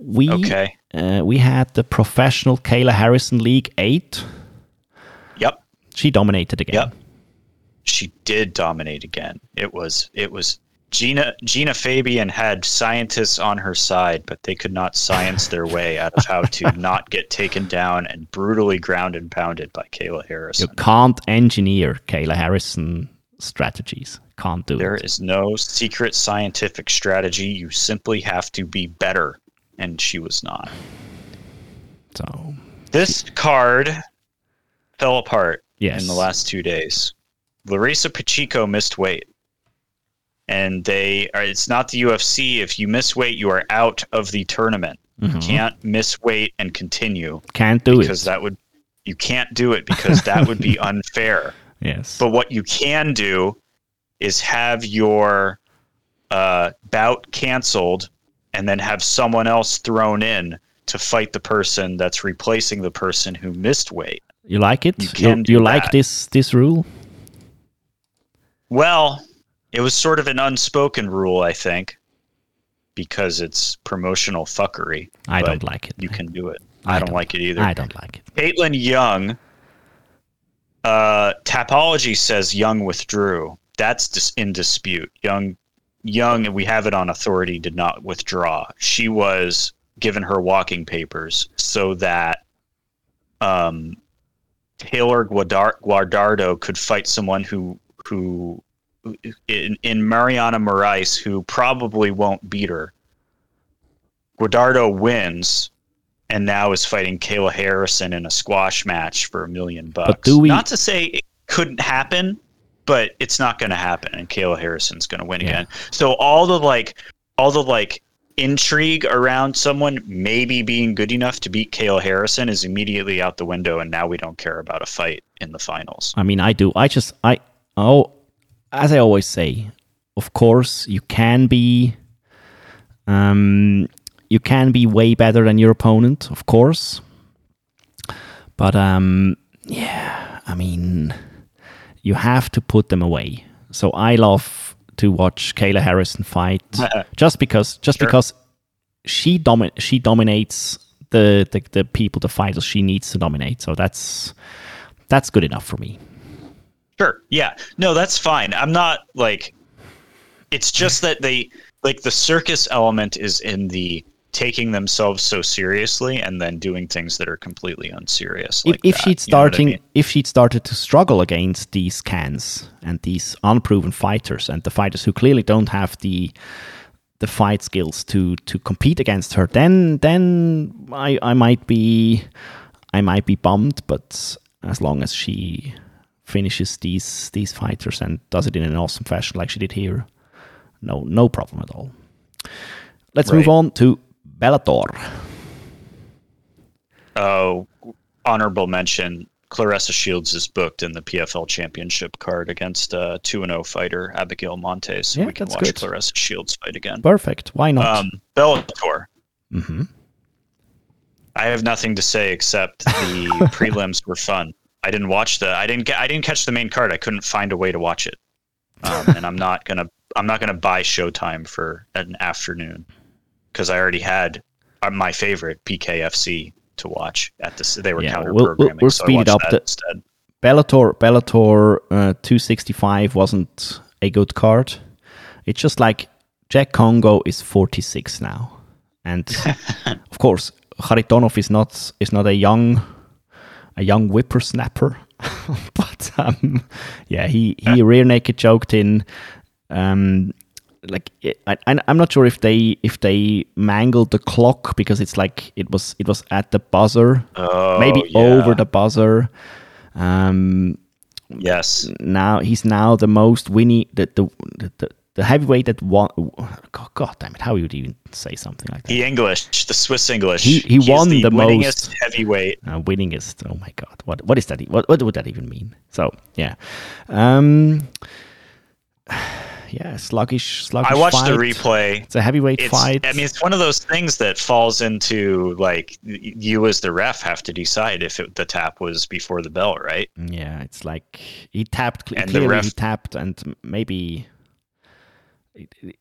We Okay. uh, we had the professional Kayla Harrison League Eight. Yep. She dominated again. Yep. She did dominate again. It was it was Gina Gina Fabian had scientists on her side, but they could not science their way out of how to not get taken down and brutally ground and pounded by Kayla Harrison. You can't engineer Kayla Harrison strategies. Can't do There it. is no secret scientific strategy. You simply have to be better, and she was not. So This card fell apart Yes. in the last two days. Larissa Pacheco missed weight. And they are, it's not the UFC. If you miss weight, you are out of the tournament. You Mhm. can't miss weight and continue can't do because it. Because that would you can't do it because that would be unfair. yes. But what you can do is have your uh, bout canceled and then have someone else thrown in to fight the person that's replacing the person who missed weight. you like it? you can you do you like this this rule? Well, it was sort of an unspoken rule, I think, because it's promotional fuckery. I don't like it. You can do it. I I, don't, don't- like it either. I don't like it. Kaitlin Young, uh, Tapology says Young withdrew. That's dis- in dispute. Young, Young, and we have it on authority, did not withdraw. She was given her walking papers so that um, Taylor Guadar- Guardardo could fight someone who who in, in Mariana Morais who probably won't beat her. Guardardo wins and now is fighting Kayla Harrison in a squash match for a million bucks. do we- Not to say it couldn't happen, but it's not going to happen, and Kayla Harrison's going to win Yeah. again. So all the like, all the like intrigue around someone maybe being good enough to beat Kayla Harrison is immediately out the window, and now we don't care about a fight in the finals. I mean, I do. I just I oh, as I always say, of course you can be, um, you can be way better than your opponent, of course. But um, yeah, I mean, you have to put them away. So I love to watch Kayla Harrison fight just because, just Sure. because she domi- she dominates the, the the people, the fighters she needs to dominate. So that's that's good enough for me. Sure. Yeah. No, that's fine. I'm not like it's just that they like the circus element is in the taking themselves so seriously and then doing things that are completely unserious. if, Like if that, she'd you know I starting mean? if she'd started to struggle against these cans and these unproven fighters and the fighters who clearly don't have the the fight skills to to compete against her then then I, I might be I might be bummed but as long as she finishes these these fighters and does it in an awesome fashion like she did here no no problem at all let's move on to Bellator Oh, honorable mention. Claressa Shields is booked in the PFL Championship card against uh, two and zero fighter Abigail Montes. So Yeah, we can that's watch good. Claressa Shields fight again. perfect why not Um, Bellator. hmm I have nothing to say except the prelims were fun. I didn't watch the. I didn't. I didn't catch the main card. I couldn't find a way to watch it, um, and I'm not gonna. I'm not gonna buy Showtime for an afternoon because I already had uh, my favorite BKFC to watch at this. They were Yeah, counter we'll- we'll- we'll so I speed it up that the- instead. Bellator Bellator uh, 265 wasn't a good card. It's just like Cheick Kongo is 46 now, and of course Kharitonov is not is not a young a young whippersnapper, but um, yeah, he he rear naked choked in. Um, like I, I'm not sure if they if they mangled the clock because it's like it was it was at the buzzer, Oh, maybe yeah. over the buzzer. Um, Yes. now he's now the most winning the the the, the, heavyweight that won. God, God damn it! How he would you even say something like that? The English, the Swiss English. He- he He's won the, the winningest most. heavyweight. uh, winningest. Oh my god, what what is that? What what would that even mean? So yeah, um, yeah, sluggish, sluggish. I watched fight. the replay. It's a heavyweight It's, fight. I mean, it's one of those things that falls into like you as the ref have to decide if it, the tap was before the bell, right? yeah, it's like he tapped. And clearly, ref- he tapped, and maybe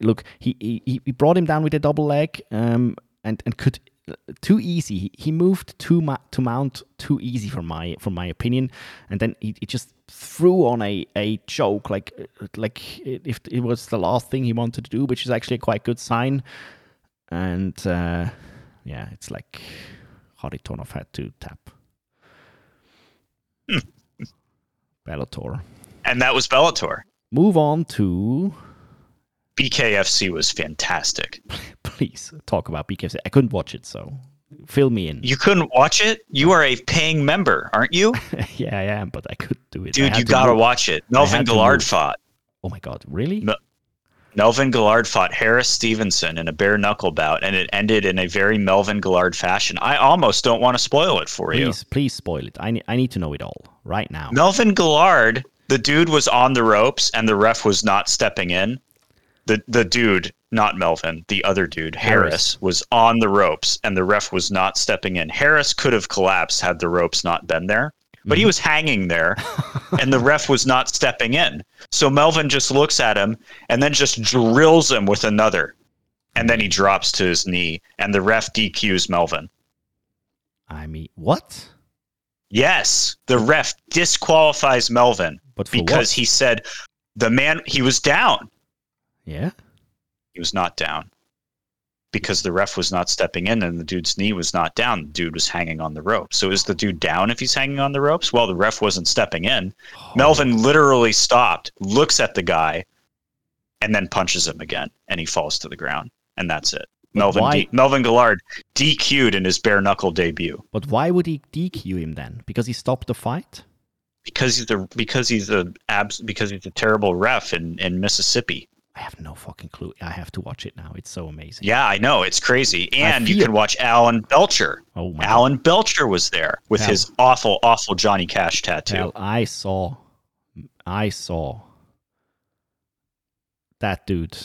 look, he, he he brought him down with a double leg, um, and and could too easy. He, he moved too mu- to mount too easy for my for my opinion, and then he, he just threw on a a choke like like if it was the last thing he wanted to do, which is actually a quite good sign. And uh, yeah, it's like Kharitonov had to tap. Bellator. And that was Bellator. Move on to BKFC was fantastic. please talk about BKFC. I couldn't watch it, so fill me in. You couldn't watch it? You are a paying member, aren't you? yeah, I am, but I could do it. Dude, you to gotta move. watch it. Melvin Guillard fought. Oh my god, really? No. Melvin Guillard fought Harris Stevenson in a bare knuckle bout, and it ended in a very Melvin Guillard fashion. I almost don't want to spoil it for you. Please, please spoil it. I need, I need to know it all right now. Melvin Guillard, the dude was on the ropes and the ref was not stepping in. The the dude, not Melvin, the other dude, Harris, Harris. was on the ropes and the ref was not stepping in. Harris could have collapsed had the ropes not been there, but he mhm. was hanging there and the ref was not stepping in. So Melvin just looks at him and then just drills him with another. And then he drops to his knee and the ref DQs Melvin. I mean, what? Yes, the ref disqualifies Melvin because what? he said the man he was down. Yeah. He was not down because the ref was not stepping in and the dude's knee was not down. The dude was hanging on the rope. So is the dude down if he's hanging on the ropes? Well, the ref wasn't stepping in. Oh. Melvin literally stopped, looks at the guy, and then punches him again, and he falls to the ground, and that's it. But Melvin why- D- Melvin Guillard DQ'd in his bare knuckle debut But why would he DQ him then? Because he stopped the fight? because he's a because he's a abs because he's a terrible ref in, in Mississippi. I have no fucking clue. I have to watch it now. It's so amazing. Yeah, I know it's crazy, and you can watch Alan Belcher. Oh my Alan Belcher was there with Hell. his awful, awful Johnny Cash tattoo. Hell, I saw, I saw that dude.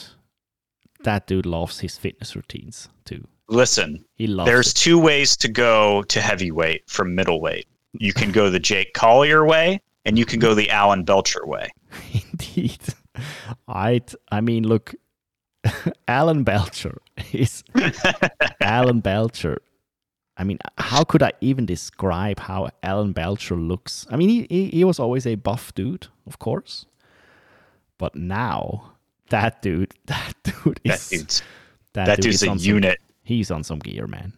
That dude loves his fitness routines too. Listen, He loves. there's it. two ways to go to heavyweight from middleweight. You can go the Jake Collier way, and you can go the Alan Belcher way. Indeed. I I mean, look, Alan Belcher is Alan Belcher. I mean, how could I even describe how Alan Belcher looks? I mean, he, he, he was always a buff dude, of course. But now, that dude, that dude That is dude's that, that dude dude's is a on some- unit, he's on some gear, man.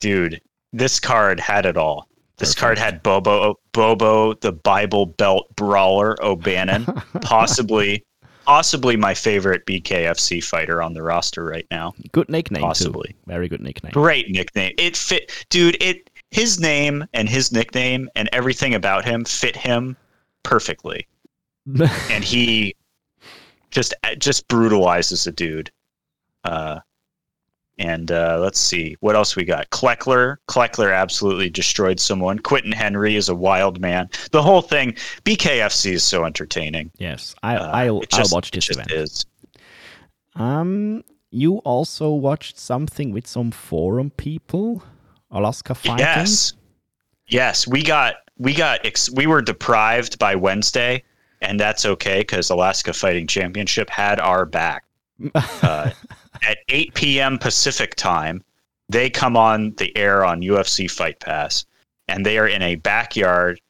dude. This card had it all. This card had Bobo, Bobo, the Bible Belt brawler, O'Bannon, possibly, possibly my favorite BKFC fighter on the roster right now. Good nickname, Possibly. too. Very good nickname. Great nickname. It fit, dude. It his name and his nickname and everything about him fit him perfectly, and he just just brutalizes a dude. Uh, and uh, let's see what else we got. Kleckler, Kleckler absolutely destroyed someone. Quentin Henry is a wild man. The whole thing. BKFC is so entertaining. yes, I, Uh, I'll, it just- I'll watch it this just event. is. Um, you also watched something with some forum people, Alaska fighting. Yes, yes, we got we got ex- we were deprived by Wednesday, and that's okay because Alaska Fighting Championship had our back. Uh, at 8 p.m. Pacific time, they come on the air on UFC Fight Pass, and they are in a backyard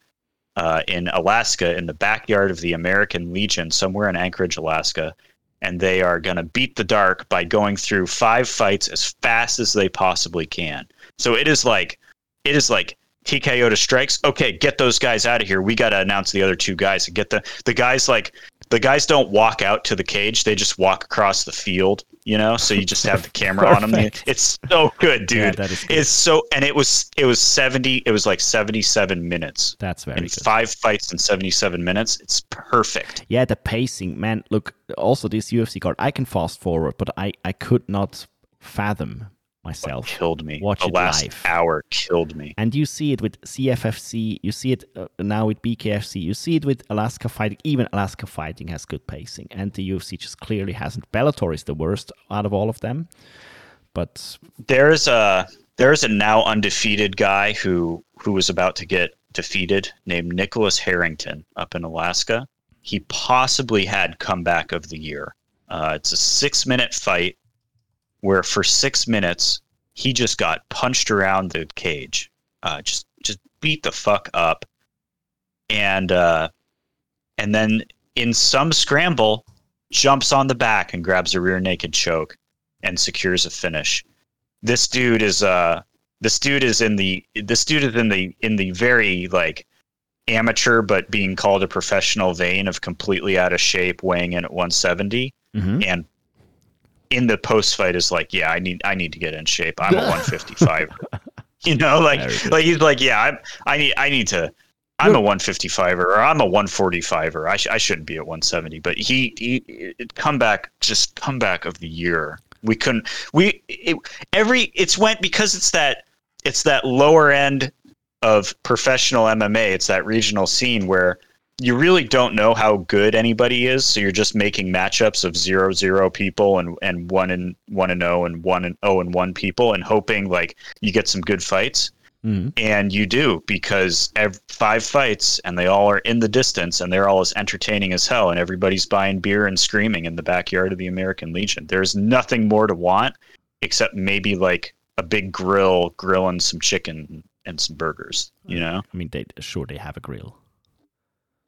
uh, in Alaska in the backyard of the American Legion, somewhere in Anchorage, Alaska. And they are going to beat the dark by going through five fights as fast as they possibly can. So it is like, it is like TKO to strikes. Okay, get those guys out of here. We got to announce the other two guys and get the the guys like the guys don't walk out to the cage; they just walk across the field. You know, so you just have the camera on them. It's so good, dude. Yeah, that is good. It's so, and it was it was seventy. It was like seventy-seven minutes That's very in good. five fights in seventy-seven minutes. It's perfect. Yeah, the pacing, man. Look, also this UFC card, I can fast forward, but I I could not fathom myself. Killed me. Watch the it last live. hour killed me. And you see it with CFFC, you see it uh, now with BKFC, you see it with Alaska Fighting. Even Alaska Fighting has good pacing, and the UFC just clearly hasn't. Bellator is the worst out of all of them, but There's a there's a now undefeated guy who who was about to get defeated named Nicholas Harrington up in Alaska. He possibly had comeback of the year. Uh, it's a six minute fight where for six minutes he just got punched around the cage, uh, just just beat the fuck up, and uh, and then in some scramble jumps on the back and grabs a rear naked choke and secures a finish. This dude is uh this dude is in the this dude is in the in the very like amateur but being called a professional vein of completely out of shape weighing in at 170 Mhm. and in the post fight is like yeah i need i need to get in shape. I'm a 155 you know like like he's like yeah i'm i need i need to i'm a 155er or i'm a 145er I, sh- I shouldn't be at 170 but he, he comeback just comeback of the year. We couldn't we it, every it's went because it's that it's that lower end of professional MMA. It's that regional scene where you really don't know how good anybody is, so you're just making matchups of zero zero people and and one and one and zero and one and zero and one people, and hoping like you get some good fights. Mhm. And you do because five fights and they all are in the distance and they're all as entertaining as hell and everybody's buying beer and screaming in the backyard of the American Legion. There's nothing more to want except maybe like a big grill grilling some chicken and some burgers, you know? I mean, they sure they have a grill.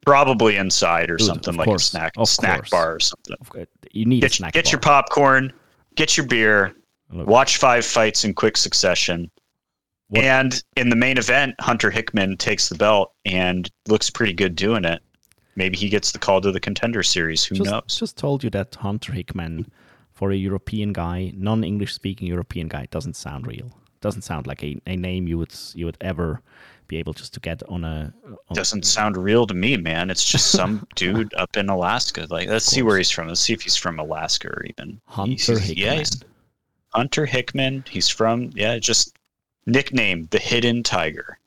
Probably inside or Dude, something like course, a snack of snack course. bar or something. You need Get, snack get your popcorn, get your beer, watch five fights in quick succession. What- And in the main event, Hunter Hickman takes the belt and looks pretty good doing it. Maybe he gets the call to the contender series. Who just, knows? just told you that Hunter Hickman, for a European guy, non-English speaking European guy, doesn't sound real. Doesn't sound like a, a name you would you would ever be able just to get on a. On, Doesn't sound real to me, man. It's just some dude up in Alaska. Like, let's see where he's from. Let's see if he's from Alaska or even Hunter he's- Hickman. he's Hunter Hickman. He's from yeah, just nickname the Hidden Tiger.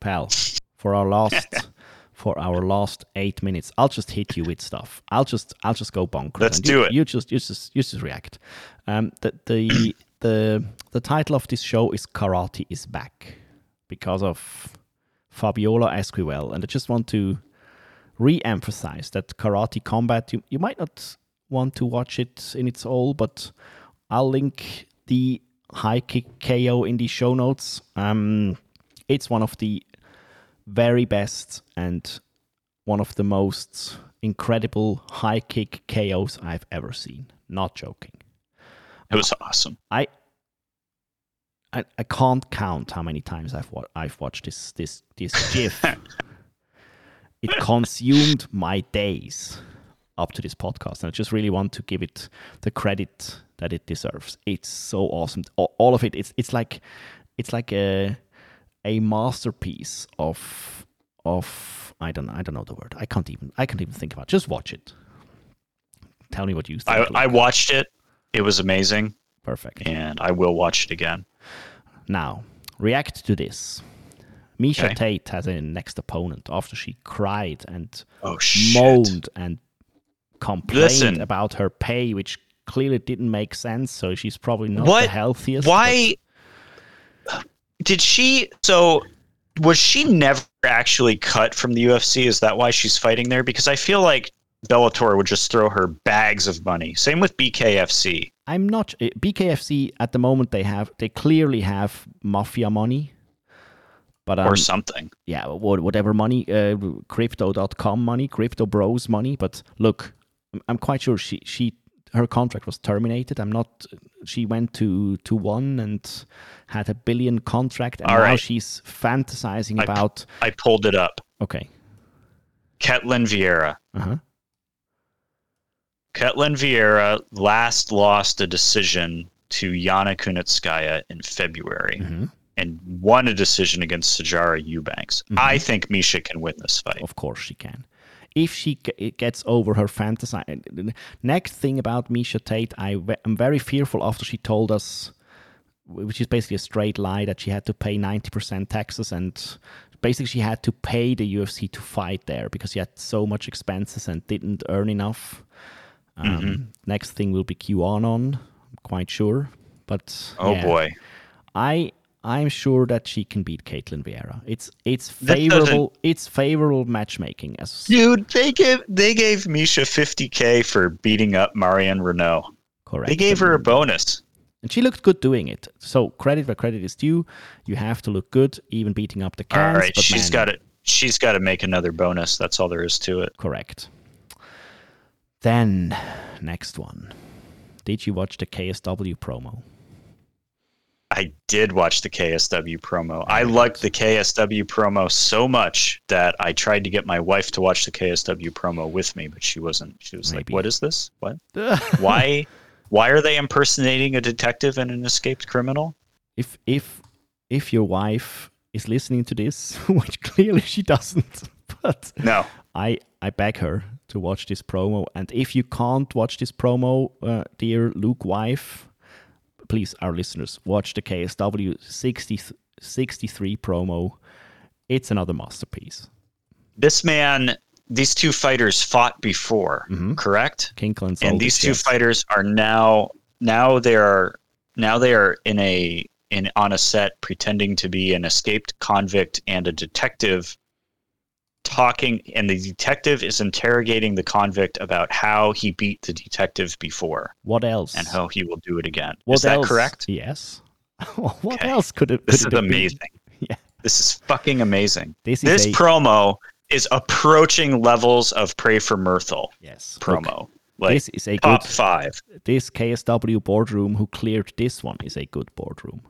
pal. For our last for our last eight minutes, I'll just hit you with stuff. I'll just I'll just go bonkers. Let's and do you, it. You just you just you just react. Um, the the the the title of this show is Karate is back because of Fabiola Esquivel, and I just want to re-emphasize that Karate Combat. You you might not want to watch it in its all, but I'll link the high kick KO in the show notes. Um, it's one of the very best and one of the most incredible high kick KOs I've ever seen. Not joking. It was awesome. I I, I can't count how many times I've wa- I've watched this this this GIF. it consumed my days up to this podcast, and I just really want to give it the credit that it deserves. It's so awesome. All, of it. It's it's like it's like a a masterpiece of of I don't I don't know the word. I can't even I can't even think about. It. Just watch it. Tell me what you think. I. I watched it. It was amazing, Perfect. and I will watch it again. Now, react to this. Misha Okay. Tate has a next opponent after she cried and Oh moaned and complained Listen. about her pay, which clearly didn't make sense. So she's probably not What? the healthiest. Why did she? So was she never actually cut from the UFC? Is that why she's fighting there? Because I feel like Bellator would just throw her bags of money. Same with BKFC. I'm not uh, BKFC at the moment. They have they clearly have mafia money. But or um, something. yeah, whatever money, uh, crypto.com money, crypto bros money. But look, I'm- quite sure she, she her contract was terminated. I'm not. She went to to one and had a billion contract, and All now right. she's fantasizing I- about. I pulled it up. Okay. Ketlen Vieira. Uh huh. Ketlen Vieira last lost a decision to Yana Kunitskaya in February hmm and won a decision against Sijara Eubanks. Mm-hmm. I think Misha can win this fight. Of course she can. If she gets over her fantasy. Next thing about Misha Tate, I am very fearful after she told us, which is basically a straight lie, that she had to pay 90% taxes and basically she had to pay the UFC to fight there because she had so much expenses and didn't earn enough. Um, Next thing will be QAnon, I'm quite sure. But Oh yeah, boy. I I'm sure that she can beat Ketlen Vieira. It's it's favorable. It's favorable matchmaking. As Dude, they gave they gave Misha 50k for beating up Marion Reneau. correct. They gave her a bonus. and she looked good doing it. So credit where credit is due. You have to look good, even beating up the All cans. right, but she's man, got to she's got to make another bonus. That's all there is to it. Correct. Then next one. Did you watch the KSW promo? I did watch the KSW promo. I liked the KSW promo so much that I tried to get my wife to watch the KSW promo with me, but she wasn't. She was Maybe. like, "What is this? What? Why? Why are they impersonating a detective and an escaped criminal?" if if if your wife is listening to this, which clearly she doesn't, but No, I I beg her to watch this promo. And if you can't watch this promo, uh, dear Luke wife, please, our listeners, watch the KSW 60, 63 promo. It's another masterpiece. this man, these two fighters fought before, correct? Kinkle and, these two yes. fighters are now now they are now they are in a in on a set pretending to be an escaped convict and a detective talking and the detective is interrogating the convict about how he beat the detective before What else? and how he will do it again What is that else? correct Yes. what Okay. else could it? Be? This could is it have been? amazing Yeah. this is fucking amazing This is this a- promo is approaching levels of pray for Myrtle Yes. Look, promo like this is a top good. five This KSW boardroom who cleared this one is a good boardroom.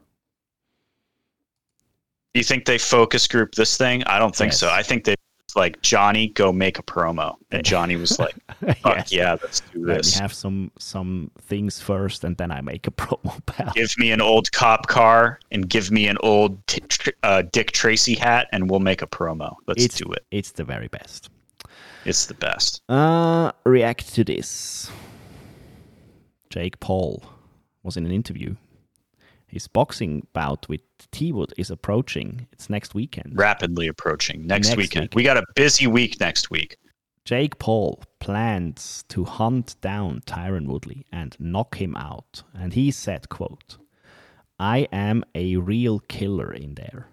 You think they focus group this thing? I don't think so. I think they like Johnny go make a promo, and Johnny was like, "Fuck yes. yeah, let's do Let me this. have some some things first, and then I make a promo, pal. Give me an old cop car and give me an old t- uh, Dick Tracy hat, and we'll make a promo. Let's it's do it. It's the very best. It's the best. Uh, react to this. Jake Paul was in an interview. His boxing bout with T Wood is approaching. It's next weekend. Rapidly approaching next, Next weekend. week. We got a busy week next week. Jake Paul plans to hunt down Tyron Woodley and knock him out. And he said, quote, I am a real killer in there.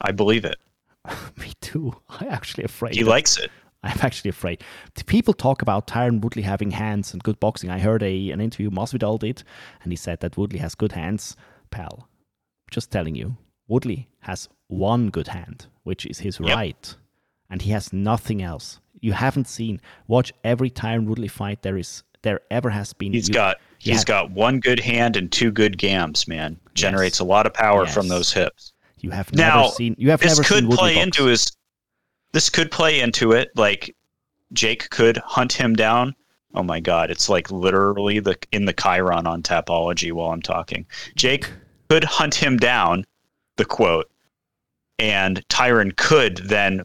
I believe it. Me too. I'm actually afraid. He likes it. I'm actually afraid. People talk about Tyron Woodley having hands and good boxing. I heard a an interview Masvidal did, and he said that Woodley has good hands. Pal, just telling you, Woodley has one good hand, which is his Yep. right, and he has nothing else. You haven't seen. Watch every time Woodley fight there is there ever has been. He's You- got he he's had- got one good hand and two good gams. Man, generates a lot of power from those hips. You have Now, never seen. You have this never could seen Woodley play box. into his this could play into it like jake could hunt him down oh my god it's like literally the in the chiron on Tapology while i'm talking jake could hunt him down the quote and tyron could then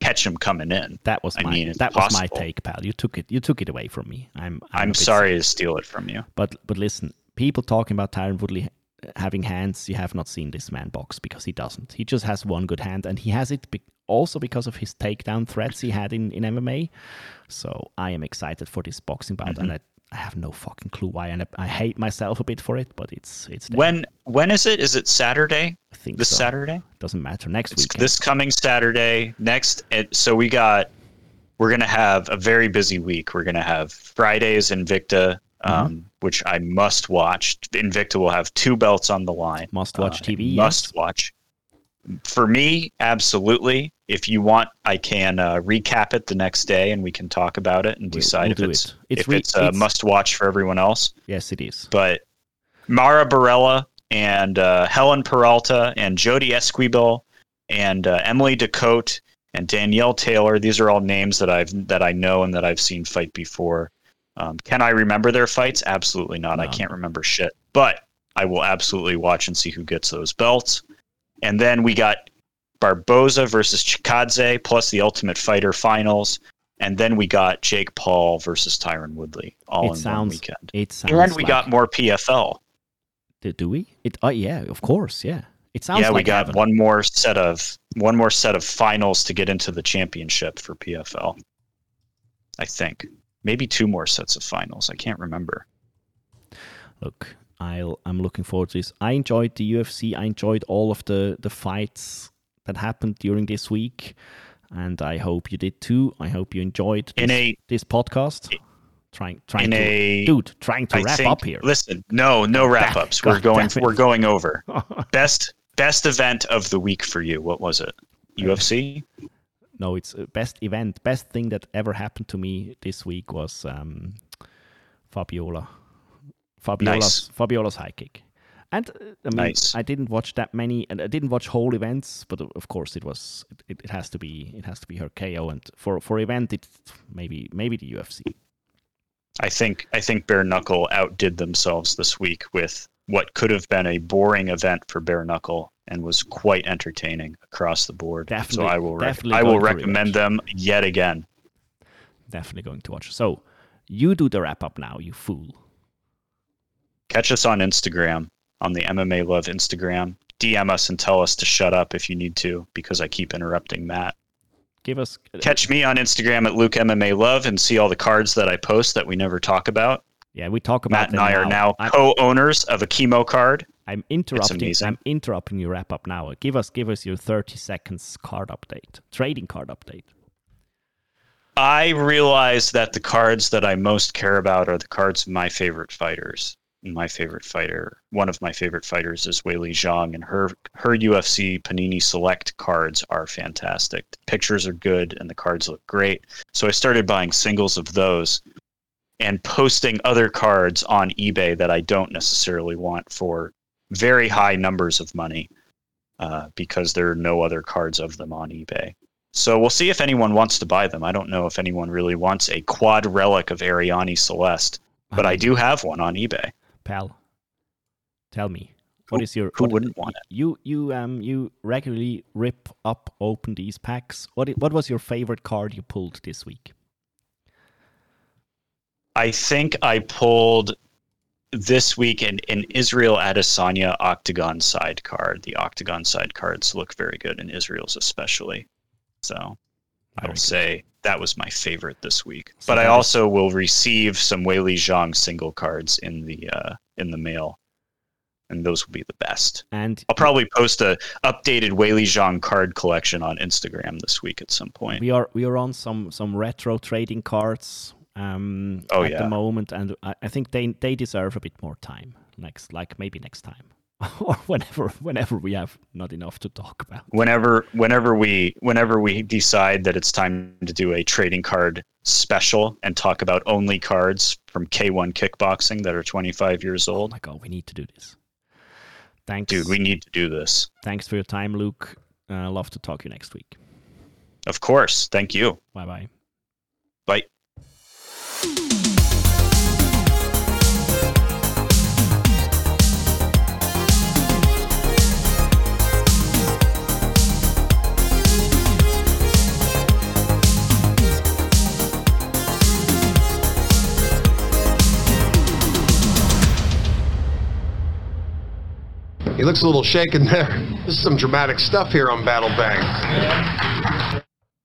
catch him coming in That was I my mean, that was my take, pal. You took it. You took it away from me. I'm. I'm, i'm sorry to steal it from you But but listen, people talking about Tyron Woodley having hands, you have not seen this man box because he doesn't. He just has one good hand, and he has it be- also because of his takedown threats he had in, in MMA. So I am excited for this boxing bout, Mm-hmm. and I, I have no fucking clue why, and I, I hate myself a bit for it, but it's it's there. when when is it is it saturday I think this so. saturday doesn't matter. Next It's week, this coming Saturday. Next, it, so we got. We're gonna have a very busy week. We're gonna have Fridays Invicta, um, which I must watch. Invicta will have two belts on the line. Must watch Uh, TV, Must yes. watch. For me, absolutely. If you want, I can uh, recap it the next day, and we can talk about it and We'll- decide we'll if it's it. It's if re- it's a it's- must-watch for everyone else. Yes, it is. But Mara Borella and uh, Helen Peralta and Jodie Esquibel and uh, Emily Ducote and Danielle Taylor. These are all names that I've that I know and that I've seen fight before. Um, can I remember their fights? Absolutely not. I can't remember shit. But I will absolutely watch and see who gets those belts. And then we got Barboza versus Chikadze plus the Ultimate Fighter finals. And then we got Jake Paul versus Tyron Woodley all it in one sounds. weekend. It sounds. And we like- got more PFL. Do, do we? It. Oh yeah, of course. Yeah. It sounds yeah, like we got heaven. one more set of one more set of finals to get into the championship for PFL. I think maybe two more sets of finals. I can't remember. Look, I'll. I'm looking forward to this. I enjoyed the UFC. I enjoyed all of the the fights that happened during this week, and I hope you did too. I hope you enjoyed this, In a- this podcast. Trying, trying in to, a- dude, trying to I wrap think, up here. Listen, no, no wrap ups. We're going. We're going over best best event of the week for you. What was it? UFC. no, it's uh, best event, best thing that ever happened to me this week was um, Fabiola, Fabiola's Nice. Fabiola's high kick. And uh, I mean, Nice. I didn't watch that many, and I didn't watch whole events. But uh, of course, it was it, it has to be it has to be her KO. And for for event, it's maybe maybe the UFC. I think I think Bare Knuckle outdid themselves this week with what could have been a boring event for Bare Knuckle and was quite entertaining across the board. Definitely, so I will rec- definitely I will recommend them yet again. Definitely going to watch. So you do the wrap up now, you fool. Catch us on Instagram on the MMA Love Instagram. DM us and tell us to shut up if you need to because I keep interrupting Matt. Give us Catch me on Instagram at Luke MMA Love and see all the cards that I post that we never talk about. Yeah, we talk about Matt and I are now I'm- co-owners of a chemo card. I'm interrupting. I'm interrupting your wrap up now. Give us, give us your 30 seconds card update, trading card update. I realize that the cards that I most care about are the cards of my favorite fighters. My favorite fighter, one of my favorite fighters is Wei Li Zhang, and her her UFC Panini Select cards are fantastic. The pictures are good, and the cards look great. So I started buying singles of those, and posting other cards on eBay that I don't necessarily want for very high numbers of money, uh, because there are no other cards of them on eBay. So we'll see if anyone wants to buy them. I don't know if anyone really wants a quad relic of Arianny Celeste, but I do have one on eBay. Pal, tell me, what is your who wouldn't want it? You you um you regularly rip up open these packs. What what was your favorite card you pulled this week? I think I pulled this week an, an Israel Adesanya Octagon side card. The Octagon side cards look very good in Israel's especially. So I will say that was my favorite this week. But I also will receive some Wei Li Zhang single cards in the uh, in the mail, and those will be the best. And I'll probably post a updated Wei Li Zhang card collection on Instagram this week at some point. we are we are on some some retro trading cards um Oh, at yeah. the moment, and I, I think they they deserve a bit more time. Next, like maybe next time, or whenever whenever we have not enough to talk about. whenever whenever we whenever we decide that it's time to do a trading card special and talk about only cards from K1 kickboxing that are 25 years Oh old. my god, we need to do this. Thanks, Dude, we need to do this. thanks for your time, Luke. Uh, love to talk to you next week. Of course. Thank you. Bye bye. Bye. He looks a little shaken there. This is some dramatic stuff here on Battle Bang.